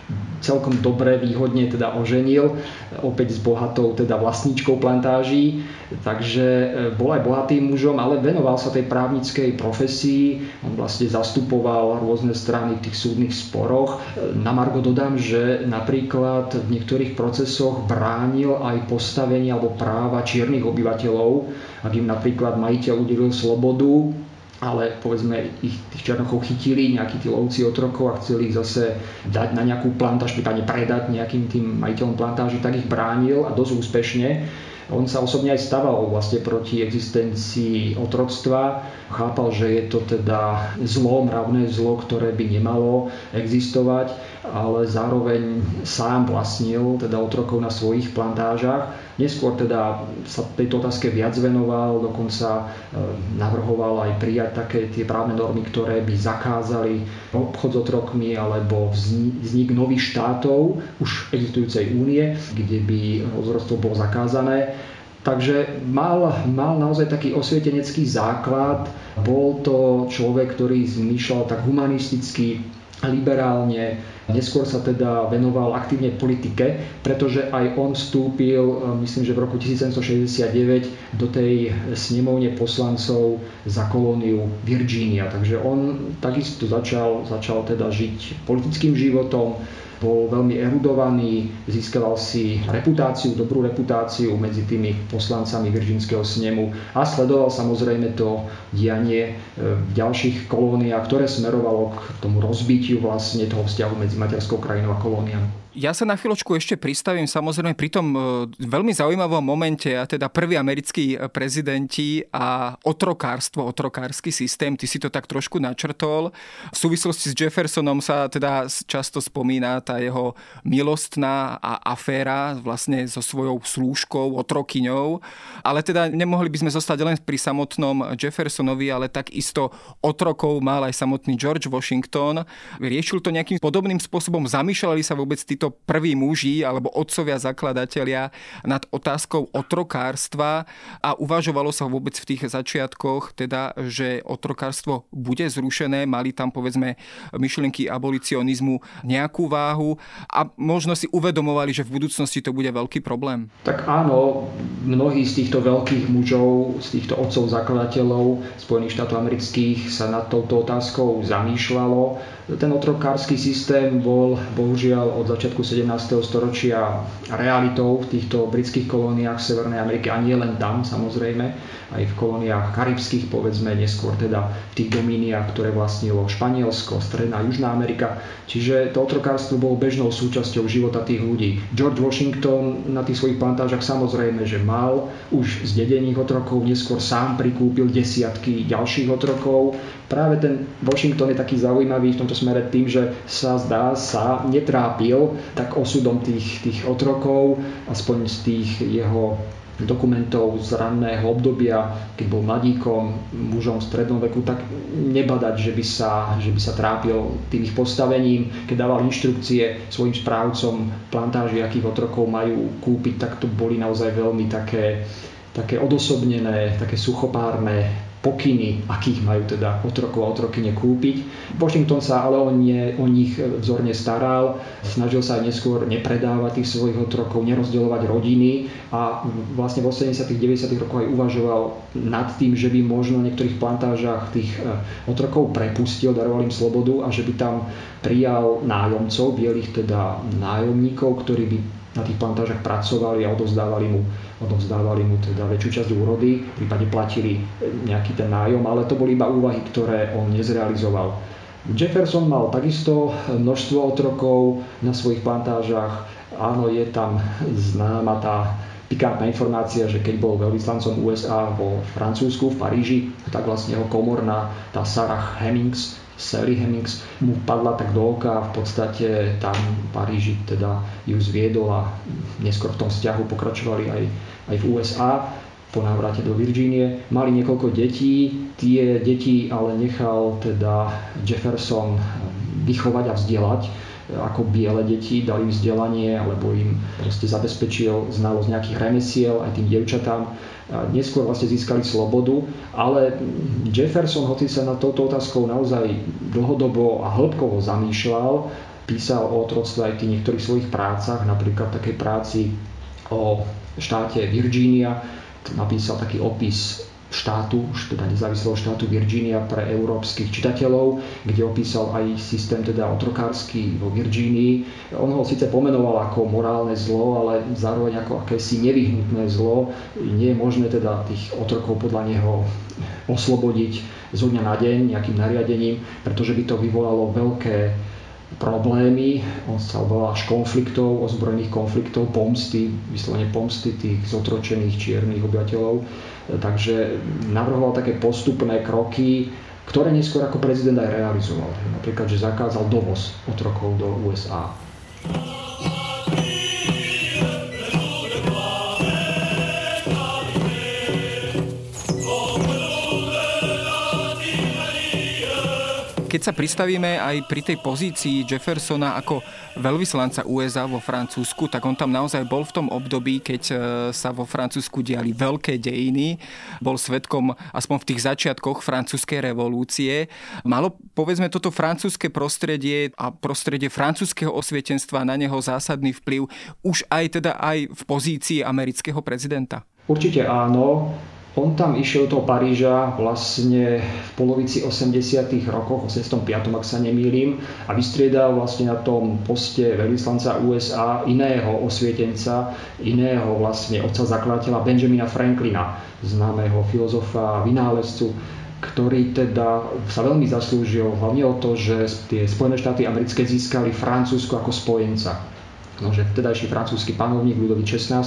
celkom dobre, výhodne teda oženil, opäť s bohatou teda vlastníčkou plantáží, takže e, bol aj bohatým mužom, ale venoval sa tej právnickej profesii, on vlastne zastupoval rôzne strany v tých súdnych sporoch. E, na Margo dodám, že napríklad v niektorých procesoch bránil aj postavenie alebo práva čiernych obyvateľov, ak im napríklad majiteľ udelil slobodu, ale povedzme ich tých černochov chytili nejakí tí lovci otrokov a chceli ich zase dať na nejakú plantáž, prípadne predať nejakým tým majiteľom plantáži, tak ich bránil a dosť úspešne. On sa osobne aj staval vlastne proti existencii otroctva. Chápal, že je to teda zlo, mravné zlo, ktoré by nemalo existovať, ale zároveň sám vlastnil teda otrokov na svojich plantážach Neskôr teda sa tejto otázke viac venoval, dokonca e, navrhoval aj prijať také tie právne normy, ktoré by zakázali obchod s otrokmi alebo vznik nových štátov už existujúcej únie, kde by ozorstvo bolo zakázané. Takže mal, mal naozaj taký osvietenecký základ. Bol to človek, ktorý zmýšľal tak humanisticky, liberálne. Neskôr sa teda venoval aktívne politike, pretože aj on vstúpil, myslím, že v roku 1769 do tej snemovne poslancov za kolóniu Virginia. Takže on takisto začal, začal teda žiť politickým životom, bol veľmi erudovaný, získaval si reputáciu, dobrú reputáciu medzi tými poslancami Virginského snemu a sledoval samozrejme to dianie e, v ďalších kolóniách, ktoré smerovalo k tomu rozbitiu vlastne toho vzťahu medzi materskou krajinou a kolóniami. Ja sa na chvíľočku ešte pristavím samozrejme pri tom e, veľmi zaujímavom momente, a teda prví americkí e, prezidenti a otrokárstvo, otrokársky systém, ty si to tak trošku načrtol. V súvislosti s Jeffersonom sa teda často spomína tá jeho milostná a aféra vlastne so svojou slúžkou, otrokyňou. Ale teda nemohli by sme zostať len pri samotnom Jeffersonovi, ale takisto otrokov mal aj samotný George Washington. Riešil to nejakým podobným spôsobom? Zamýšľali sa vôbec tí títo prví muži alebo otcovia zakladatelia nad otázkou otrokárstva a uvažovalo sa vôbec v tých začiatkoch, teda, že otrokárstvo bude zrušené, mali tam povedzme myšlienky abolicionizmu nejakú váhu a možno si uvedomovali, že v budúcnosti to bude veľký problém. Tak áno, mnohí z týchto veľkých mužov, z týchto otcov zakladateľov Spojených štátov amerických sa nad touto otázkou zamýšľalo ten otrokársky systém bol bohužiaľ od začiatku 17. storočia realitou v týchto britských kolóniách v Severnej Amerike a nie len tam samozrejme, aj v kolóniách karibských, povedzme neskôr teda v tých domíniách, ktoré vlastnilo Španielsko, Stredná a Južná Amerika. Čiže to otrokárstvo bolo bežnou súčasťou života tých ľudí. George Washington na tých svojich plantážach samozrejme, že mal už z otrokov, neskôr sám prikúpil desiatky ďalších otrokov. Práve ten Washington je taký zaujímavý v tomto smere tým, že sa zdá sa netrápil tak osudom tých, tých otrokov, aspoň z tých jeho dokumentov z ranného obdobia, keď bol mladíkom, mužom v strednom veku, tak nebadať, že by sa, že by sa trápil tým ich postavením. Keď dával inštrukcie svojim správcom plantáži, akých otrokov majú kúpiť, tak to boli naozaj veľmi také, také odosobnené, také suchopárne pokyny, akých majú teda otrokov a otrokyne kúpiť. Washington sa ale o, nie, o nich vzorne staral, snažil sa aj neskôr nepredávať tých svojich otrokov, nerozdeľovať rodiny a vlastne v 80 90 rokoch aj uvažoval nad tým, že by možno na niektorých plantážach tých e, otrokov prepustil, daroval im slobodu a že by tam prijal nájomcov, bielých teda nájomníkov, ktorí by na tých plantážach pracovali a odozdávali mu odovzdávali mu teda väčšiu časť úrody, v prípade platili nejaký ten nájom, ale to boli iba úvahy, ktoré on nezrealizoval. Jefferson mal takisto množstvo otrokov na svojich plantážach. Áno, je tam známa tá pikantná informácia, že keď bol veľvyslancom USA vo Francúzsku, v Paríži, tak vlastne jeho komorná, tá Sarah Hemmings, Sally Hemings mu padla tak do oka a v podstate tam v Paríži teda ju zviedol a neskôr v tom vzťahu pokračovali aj, aj v USA po návrate do Virgínie. Mali niekoľko detí, tie deti ale nechal teda Jefferson vychovať a vzdielať ako biele deti, dal im vzdelanie alebo im proste zabezpečil znalosť nejakých remesiel aj tým devčatám neskôr vlastne získali slobodu, ale Jefferson, hoci sa na touto otázkou naozaj dlhodobo a hĺbkovo zamýšľal, písal o otroctve aj v niektorých svojich prácach, napríklad takej práci o štáte Virginia, napísal taký opis štátu, teda nezávislého štátu Virginia pre európskych čitateľov, kde opísal aj systém teda otrokársky vo Virgínii. On ho síce pomenoval ako morálne zlo, ale zároveň ako akési nevyhnutné zlo. Nie je možné teda tých otrokov podľa neho oslobodiť zo dňa na deň nejakým nariadením, pretože by to vyvolalo veľké problémy, on sa volá až konfliktov, ozbrojených konfliktov, pomsty, vyslovene pomsty tých zotročených čiernych obyvateľov Takže navrhoval také postupné kroky, ktoré neskôr ako prezident aj realizoval. Napríklad, že zakázal dovoz otrokov do USA. Keď sa pristavíme aj pri tej pozícii Jeffersona ako veľvyslanca USA vo Francúzsku, tak on tam naozaj bol v tom období, keď e, sa vo Francúzsku diali veľké dejiny. Bol svetkom aspoň v tých začiatkoch francúzskej revolúcie. Malo, povedzme, toto francúzske prostredie a prostredie francúzského osvietenstva na neho zásadný vplyv už aj teda aj v pozícii amerického prezidenta? Určite áno. On tam išiel do Paríža vlastne v polovici 80. rokoch, 85. ak sa nemýlim, a vystriedal vlastne na tom poste veľvyslanca USA iného osvietenca, iného vlastne otca zakladateľa Benjamina Franklina, známeho filozofa a vynálezcu, ktorý teda sa veľmi zaslúžil hlavne o to, že tie Spojené štáty americké získali Francúzsko ako spojenca no, že vtedajší francúzsky panovník Ludovít XVI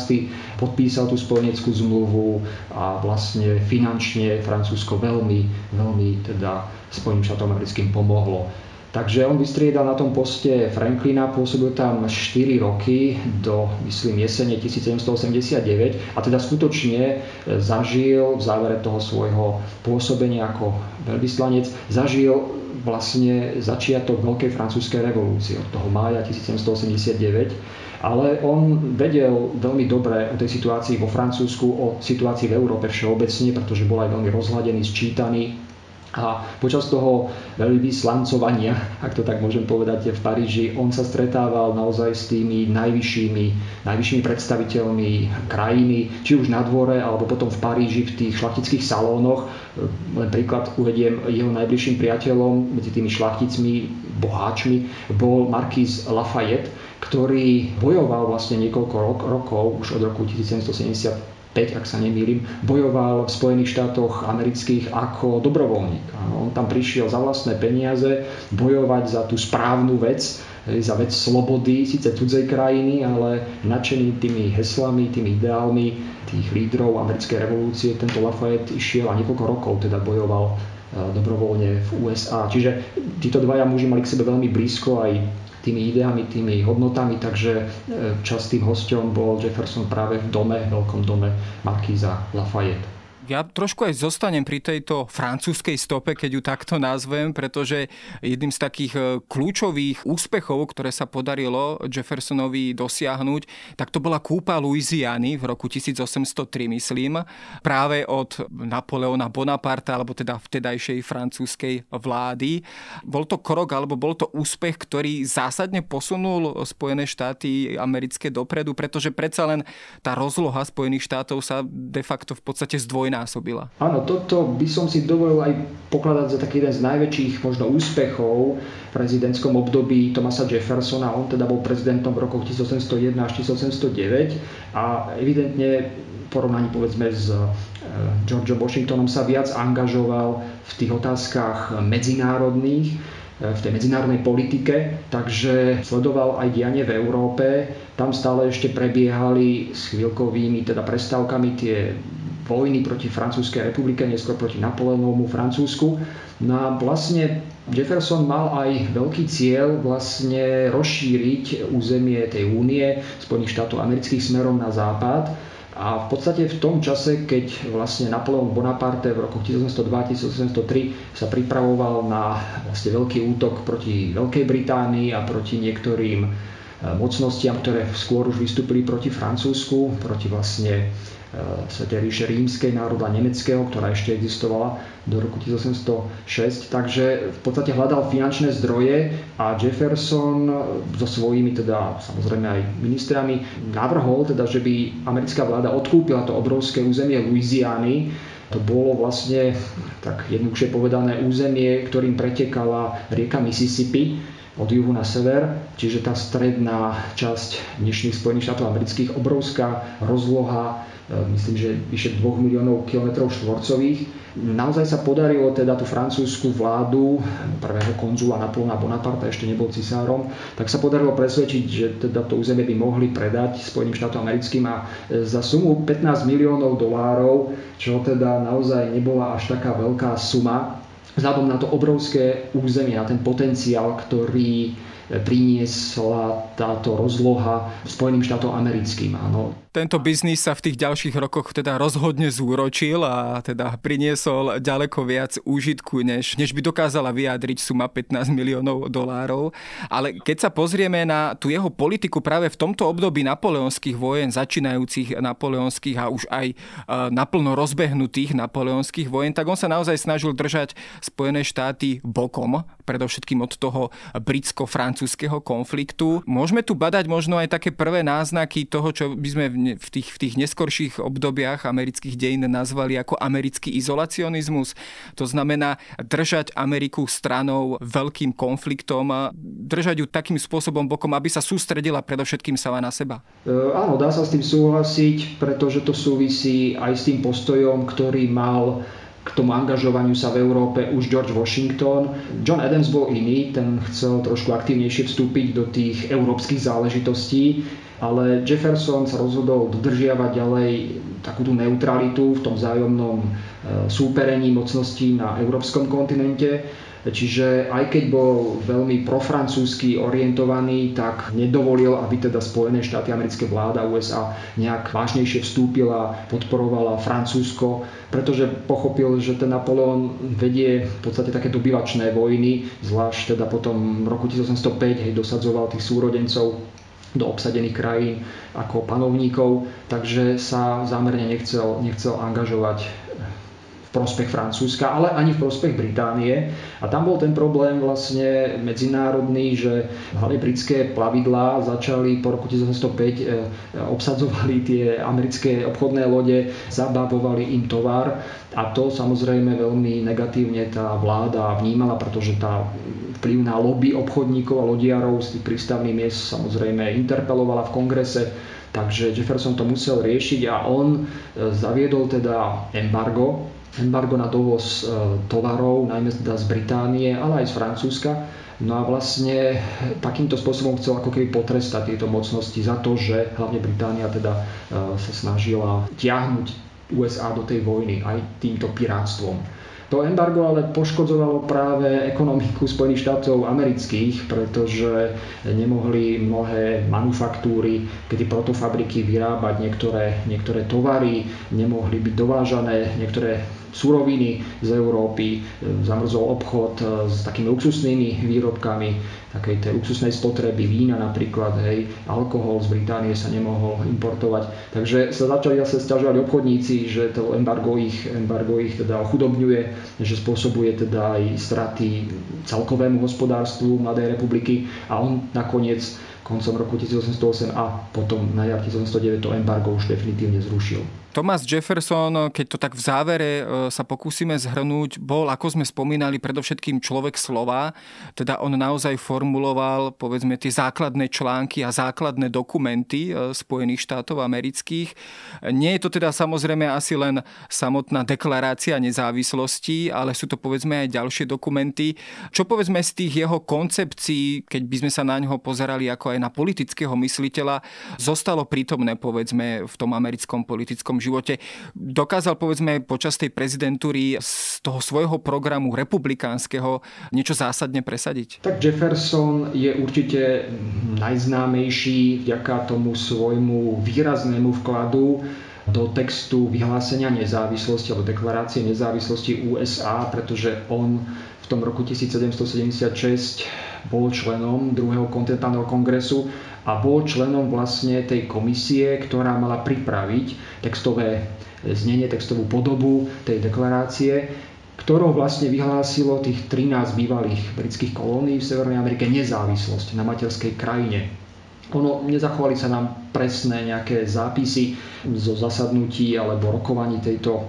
podpísal tú spojeneckú zmluvu a vlastne finančne Francúzsko veľmi, veľmi teda Spojeným štátom americkým pomohlo. Takže on vystriedal na tom poste Franklina, pôsobil tam 4 roky do, myslím, jesene 1789 a teda skutočne e, zažil v závere toho svojho pôsobenia ako veľvyslanec, zažil vlastne začiatok Veľkej francúzskej revolúcie od toho mája 1789 ale on vedel veľmi dobre o tej situácii vo Francúzsku, o situácii v Európe všeobecne, pretože bol aj veľmi rozhľadený, sčítaný a počas toho veľvyslancovania, ak to tak môžem povedať, v Paríži, on sa stretával naozaj s tými najvyššími, najvyššími predstaviteľmi krajiny, či už na dvore, alebo potom v Paríži v tých šlachtických salónoch. Len príklad uvediem, jeho najbližším priateľom medzi tými šlachticmi, boháčmi, bol Marquis Lafayette, ktorý bojoval vlastne niekoľko rok, rokov, už od roku 1770 5, ak sa nemýlim, bojoval v Spojených štátoch amerických ako dobrovoľník. On tam prišiel za vlastné peniaze bojovať za tú správnu vec, za vec slobody, síce cudzej krajiny, ale nadšený tými heslami, tými ideálmi tých lídrov americkej revolúcie. Tento Lafayette išiel a niekoľko rokov teda bojoval e, dobrovoľne v USA. Čiže títo dvaja muži mali k sebe veľmi blízko aj tými ideami, tými hodnotami, takže e, častým hostom bol Jefferson práve v dome, veľkom dome Markíza Lafayette. Ja trošku aj zostanem pri tejto francúzskej stope, keď ju takto nazvem, pretože jedným z takých e, kľúčových úspechov, ktoré sa podarilo Jeffersonovi dosiahnuť, tak to bola kúpa Louisiany v roku 1803, myslím, práve od Napoleona Bonaparte, alebo teda vtedajšej francúzskej vlády. Bol to krok, alebo bol to úspech, ktorý zásadne posunul Spojené štáty americké dopredu, pretože predsa len tá rozloha Spojených štátov sa de facto v podstate zdvojná zdvojnásobila. Áno, toto by som si dovolil aj pokladať za taký jeden z najväčších možno úspechov v prezidentskom období Thomasa Jeffersona. On teda bol prezidentom v rokoch 1801 až 1809 a evidentne v porovnaní povedzme s e, Georgeom Washingtonom sa viac angažoval v tých otázkach medzinárodných, e, v tej medzinárodnej politike, takže sledoval aj dianie v Európe. Tam stále ešte prebiehali s chvíľkovými teda prestávkami tie vojny proti Francúzskej republike, neskôr proti Napoleónovmu Francúzsku. No a vlastne Jefferson mal aj veľký cieľ vlastne rozšíriť územie tej únie Spojených štátov amerických smerom na západ. A v podstate v tom čase, keď vlastne Napoleon Bonaparte v roku 1802-1803 sa pripravoval na vlastne veľký útok proti Veľkej Británii a proti niektorým mocnostiam, ktoré skôr už vystúpili proti Francúzsku, proti vlastne E, Svetej ríše rímskej národa nemeckého, ktorá ešte existovala do roku 1806. Takže v podstate hľadal finančné zdroje a Jefferson so svojimi teda samozrejme aj ministrami navrhol, teda, že by americká vláda odkúpila to obrovské územie Louisiany, to bolo vlastne, tak jednoduchšie povedané, územie, ktorým pretekala rieka Mississippi od juhu na sever, čiže tá stredná časť dnešných Spojených štátov amerických, obrovská rozloha E, myslím, že vyše 2 miliónov kilometrov štvorcových. Naozaj sa podarilo teda tú francúzsku vládu, prvého konzula Napoleona Bonaparte, ešte nebol cisárom, tak sa podarilo presvedčiť, že teda to územie by mohli predať Spojeným štátom americkým a e, za sumu 15 miliónov dolárov, čo teda naozaj nebola až taká veľká suma, vzhľadom na to obrovské územie, na ten potenciál, ktorý priniesla táto rozloha Spojeným štátom americkým. Áno. Tento biznis sa v tých ďalších rokoch teda rozhodne zúročil a teda priniesol ďaleko viac úžitku, než, než by dokázala vyjadriť suma 15 miliónov dolárov. Ale keď sa pozrieme na tú jeho politiku práve v tomto období napoleonských vojen, začínajúcich napoleonských a už aj e, naplno rozbehnutých napoleonských vojen, tak on sa naozaj snažil držať Spojené štáty bokom, predovšetkým od toho britsko-francúzského konfliktu. Môžeme tu badať možno aj také prvé náznaky toho, čo by sme tých, v tých neskorších obdobiach amerických dejín nazvali ako americký izolacionizmus. To znamená držať Ameriku stranou veľkým konfliktom a držať ju takým spôsobom bokom, aby sa sústredila predovšetkým sama na seba. E, áno, dá sa s tým súhlasiť, pretože to súvisí aj s tým postojom, ktorý mal k tomu angažovaniu sa v Európe už George Washington. John Adams bol iný, ten chcel trošku aktívnejšie vstúpiť do tých európskych záležitostí, ale Jefferson sa rozhodol dodržiavať ďalej takú tú neutralitu v tom vzájomnom e, súperení mocností na európskom kontinente Čiže aj keď bol veľmi profrancúzsky orientovaný, tak nedovolil, aby teda Spojené štáty, americké vláda USA nejak vážnejšie vstúpila, podporovala Francúzsko, pretože pochopil, že ten Napoleon vedie v podstate také dobyvačné vojny, zvlášť teda potom v roku 1805 hej, dosadzoval tých súrodencov do obsadených krajín ako panovníkov, takže sa zámerne nechcel, nechcel angažovať prospech Francúzska, ale ani v prospech Británie. A tam bol ten problém vlastne medzinárodný, že hlavne britské plavidlá začali po roku 1905 e, obsadzovali tie americké obchodné lode, zabavovali im tovar. A to samozrejme veľmi negatívne tá vláda vnímala, pretože tá vplyvná lobby obchodníkov a lodiarov z tých prístavných miest samozrejme interpelovala v kongrese. Takže Jefferson to musel riešiť a on e, zaviedol teda embargo embargo na dovoz e, tovarov, najmä teda z Británie, ale aj z Francúzska. No a vlastne takýmto spôsobom chcel ako keby potrestať tieto mocnosti za to, že hlavne Británia teda e, sa snažila tiahnuť USA do tej vojny aj týmto pirátstvom. To embargo ale poškodzovalo práve ekonomiku Spojených štátov amerických, pretože nemohli mnohé manufaktúry, kedy protofabriky vyrábať niektoré, niektoré tovary, nemohli byť dovážané niektoré suroviny z Európy, zamrzol obchod e, s takými luxusnými výrobkami, takej tej luxusnej spotreby, vína napríklad, hej, alkohol z Británie sa nemohol importovať. Takže sa začali zase stiažovať obchodníci, že to embargo ich, embargo ich teda ochudobňuje, že spôsobuje teda aj straty celkovému hospodárstvu Mladej republiky a on nakoniec koncom roku 1808 a potom na jar 1809 to embargo už definitívne zrušil. Thomas Jefferson, keď to tak v závere e, sa pokúsime zhrnúť, bol, ako sme spomínali, predovšetkým človek slova. Teda on naozaj formuloval, povedzme, tie základné články a základné dokumenty e, Spojených štátov amerických. Nie je to teda samozrejme asi len samotná deklarácia nezávislosti, ale sú to povedzme aj ďalšie dokumenty. Čo povedzme z tých jeho koncepcií, keď by sme sa na ňo pozerali ako aj na politického mysliteľa, zostalo prítomné povedzme v tom americkom politickom živote. Dokázal povedzme počas tej prezidentúry z toho svojho programu republikánskeho niečo zásadne presadiť? Tak Jefferson je určite najznámejší vďaka tomu svojmu výraznému vkladu do textu vyhlásenia nezávislosti alebo deklarácie nezávislosti USA, pretože on v tom roku 1776 bol členom druhého kontinentálneho kongresu a bol členom vlastne tej komisie, ktorá mala pripraviť textové znenie, textovú podobu tej deklarácie, ktorou vlastne vyhlásilo tých 13 bývalých britských kolónií v Severnej Amerike nezávislosť na materskej krajine. Ono, nezachovali sa nám presné nejaké zápisy zo zasadnutí alebo rokovaní tejto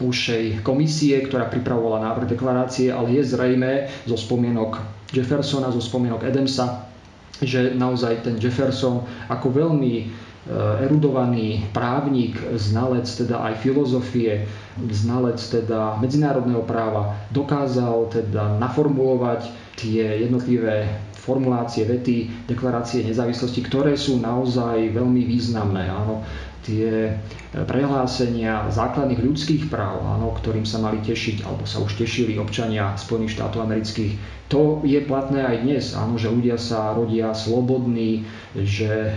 užšej komisie, ktorá pripravovala návrh deklarácie, ale je zrejme zo spomienok Jeffersona, zo spomienok Adamsa, že naozaj ten Jefferson ako veľmi e, erudovaný právnik, znalec teda aj filozofie, znalec teda medzinárodného práva, dokázal teda naformulovať tie jednotlivé formulácie, vety, deklarácie nezávislosti, ktoré sú naozaj veľmi významné. Áno. Tie prehlásenia základných ľudských práv, áno, ktorým sa mali tešiť, alebo sa už tešili občania Spojených štátov amerických, to je platné aj dnes, áno, že ľudia sa rodia slobodní, že e,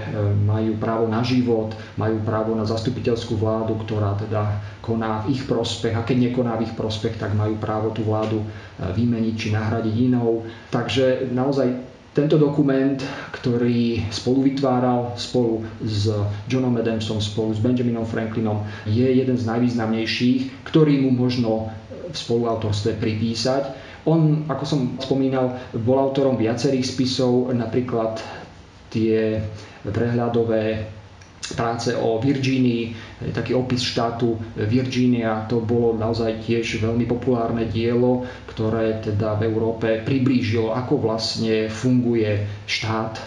majú právo na život, majú právo na zastupiteľskú vládu, ktorá teda koná v ich prospech a keď nekoná v ich prospech, tak majú právo tú vládu e, vymeniť či nahradiť inou. Takže naozaj tento dokument, ktorý spolu vytváral spolu s Johnom Adamsom, spolu s Benjaminom Franklinom, je jeden z najvýznamnejších, ktorý mu možno v spoluautorstve pripísať. On, ako som spomínal, bol autorom viacerých spisov, napríklad tie prehľadové práce o Virgínii, taký opis štátu Virginia, to bolo naozaj tiež veľmi populárne dielo, ktoré teda v Európe priblížilo, ako vlastne funguje štát,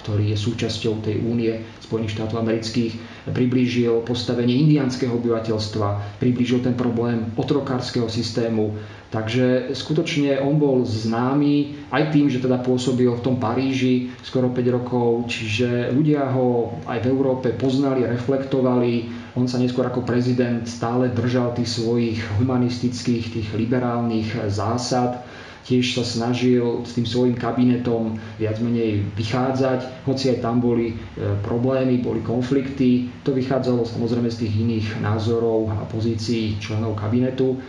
ktorý je súčasťou tej únie Spojených štátov amerických, priblížil postavenie indianského obyvateľstva, priblížil ten problém otrokárskeho systému, Takže skutočne on bol známy aj tým, že teda pôsobil v tom Paríži skoro 5 rokov, čiže ľudia ho aj v Európe poznali, reflektovali. On sa neskôr ako prezident stále držal tých svojich humanistických, tých liberálnych zásad. Tiež sa snažil s tým svojim kabinetom viac menej vychádzať, hoci aj tam boli e, problémy, boli konflikty. To vychádzalo samozrejme z tých iných názorov a pozícií členov kabinetu.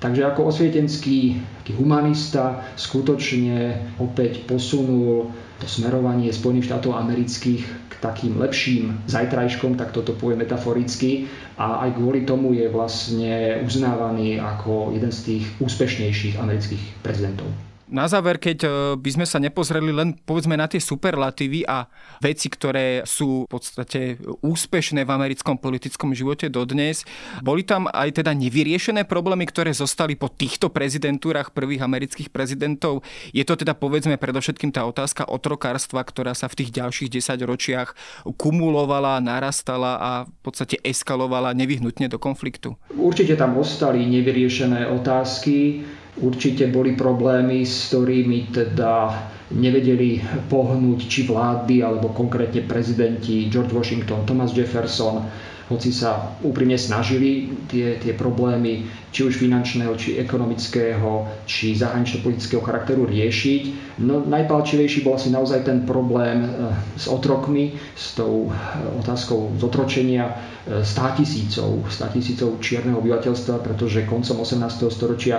Takže ako osvietenský humanista skutočne opäť posunul to smerovanie Spojených štátov amerických k takým lepším zajtrajškom, tak toto povie metaforicky, a aj kvôli tomu je vlastne uznávaný ako jeden z tých úspešnejších amerických prezidentov. Na záver, keď e, by sme sa nepozreli len povedzme na tie superlatívy a veci, ktoré sú v podstate úspešné v americkom politickom živote dodnes, boli tam aj teda nevyriešené problémy, ktoré zostali po týchto prezidentúrach prvých amerických prezidentov. Je to teda povedzme predovšetkým tá otázka otrokárstva, ktorá sa v tých ďalších 10 ročiach kumulovala, narastala a v podstate eskalovala nevyhnutne do konfliktu. Určite tam ostali nevyriešené otázky Určite boli problémy, s ktorými teda nevedeli pohnúť či vlády alebo konkrétne prezidenti George Washington, Thomas Jefferson, hoci sa úprimne snažili tie, tie problémy či už finančného, či ekonomického, či zahranično-politického charakteru riešiť. No, najpalčivejší bol asi naozaj ten problém eh, s otrokmi, s tou eh, otázkou zotročenia 100 eh, tisícov, 100 tisícov čierneho obyvateľstva, pretože koncom 18. storočia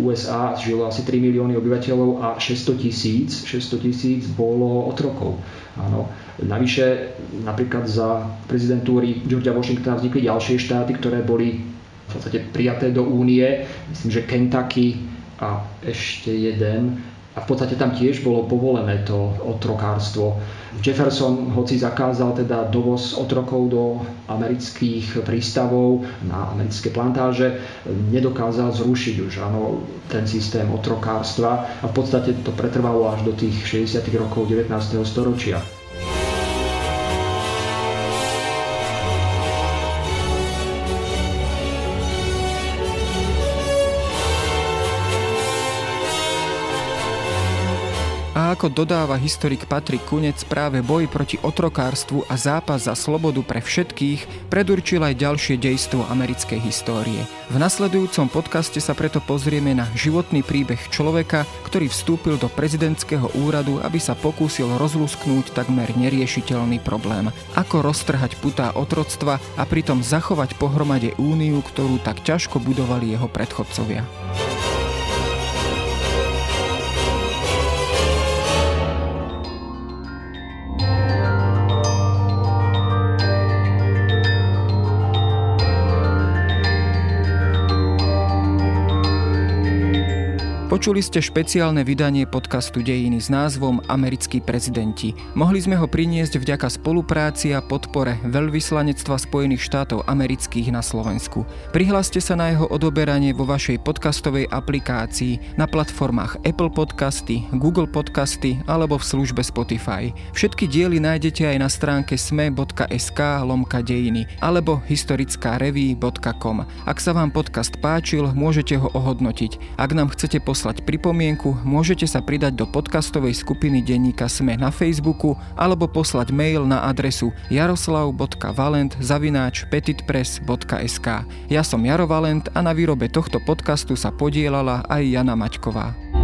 USA žilo asi 3 milióny obyvateľov a 600 tisíc, 600 tisíc bolo otrokov. Áno. Navyše napríklad za prezidentúry Georgia Washingtona vznikli ďalšie štáty, ktoré boli v podstate prijaté do únie. Myslím, že Kentucky a ešte jeden a v podstate tam tiež bolo povolené to otrokárstvo. Jefferson, hoci zakázal teda dovoz otrokov do amerických prístavov na americké plantáže, nedokázal zrušiť už áno, ten systém otrokárstva a v podstate to pretrvalo až do tých 60. rokov 19. storočia. Ako dodáva historik Patrik Kunec, práve boj proti otrokárstvu a zápas za slobodu pre všetkých predurčil aj ďalšie dejstvo americkej histórie. V nasledujúcom podcaste sa preto pozrieme na životný príbeh človeka, ktorý vstúpil do prezidentského úradu, aby sa pokúsil rozlusknúť takmer neriešiteľný problém. Ako roztrhať putá otroctva a pritom zachovať pohromade úniu, ktorú tak ťažko budovali jeho predchodcovia. Počuli ste špeciálne vydanie podcastu Dejiny s názvom Americkí prezidenti. Mohli sme ho priniesť vďaka spolupráci a podpore Veľvyslanectva Spojených štátov amerických na Slovensku. Prihláste sa na jeho odoberanie vo vašej podcastovej aplikácii na platformách Apple Podcasty, Google Podcasty alebo v službe Spotify. Všetky diely nájdete aj na stránke sme.sk lomka dejiny alebo historická Ak sa vám podcast páčil, môžete ho ohodnotiť. Ak nám chcete poslať poslať pripomienku, môžete sa pridať do podcastovej skupiny denníka Sme na Facebooku alebo poslať mail na adresu jaroslav.valent zavináč petitpress.sk Ja som Jaro Valent a na výrobe tohto podcastu sa podielala aj Jana Maťková.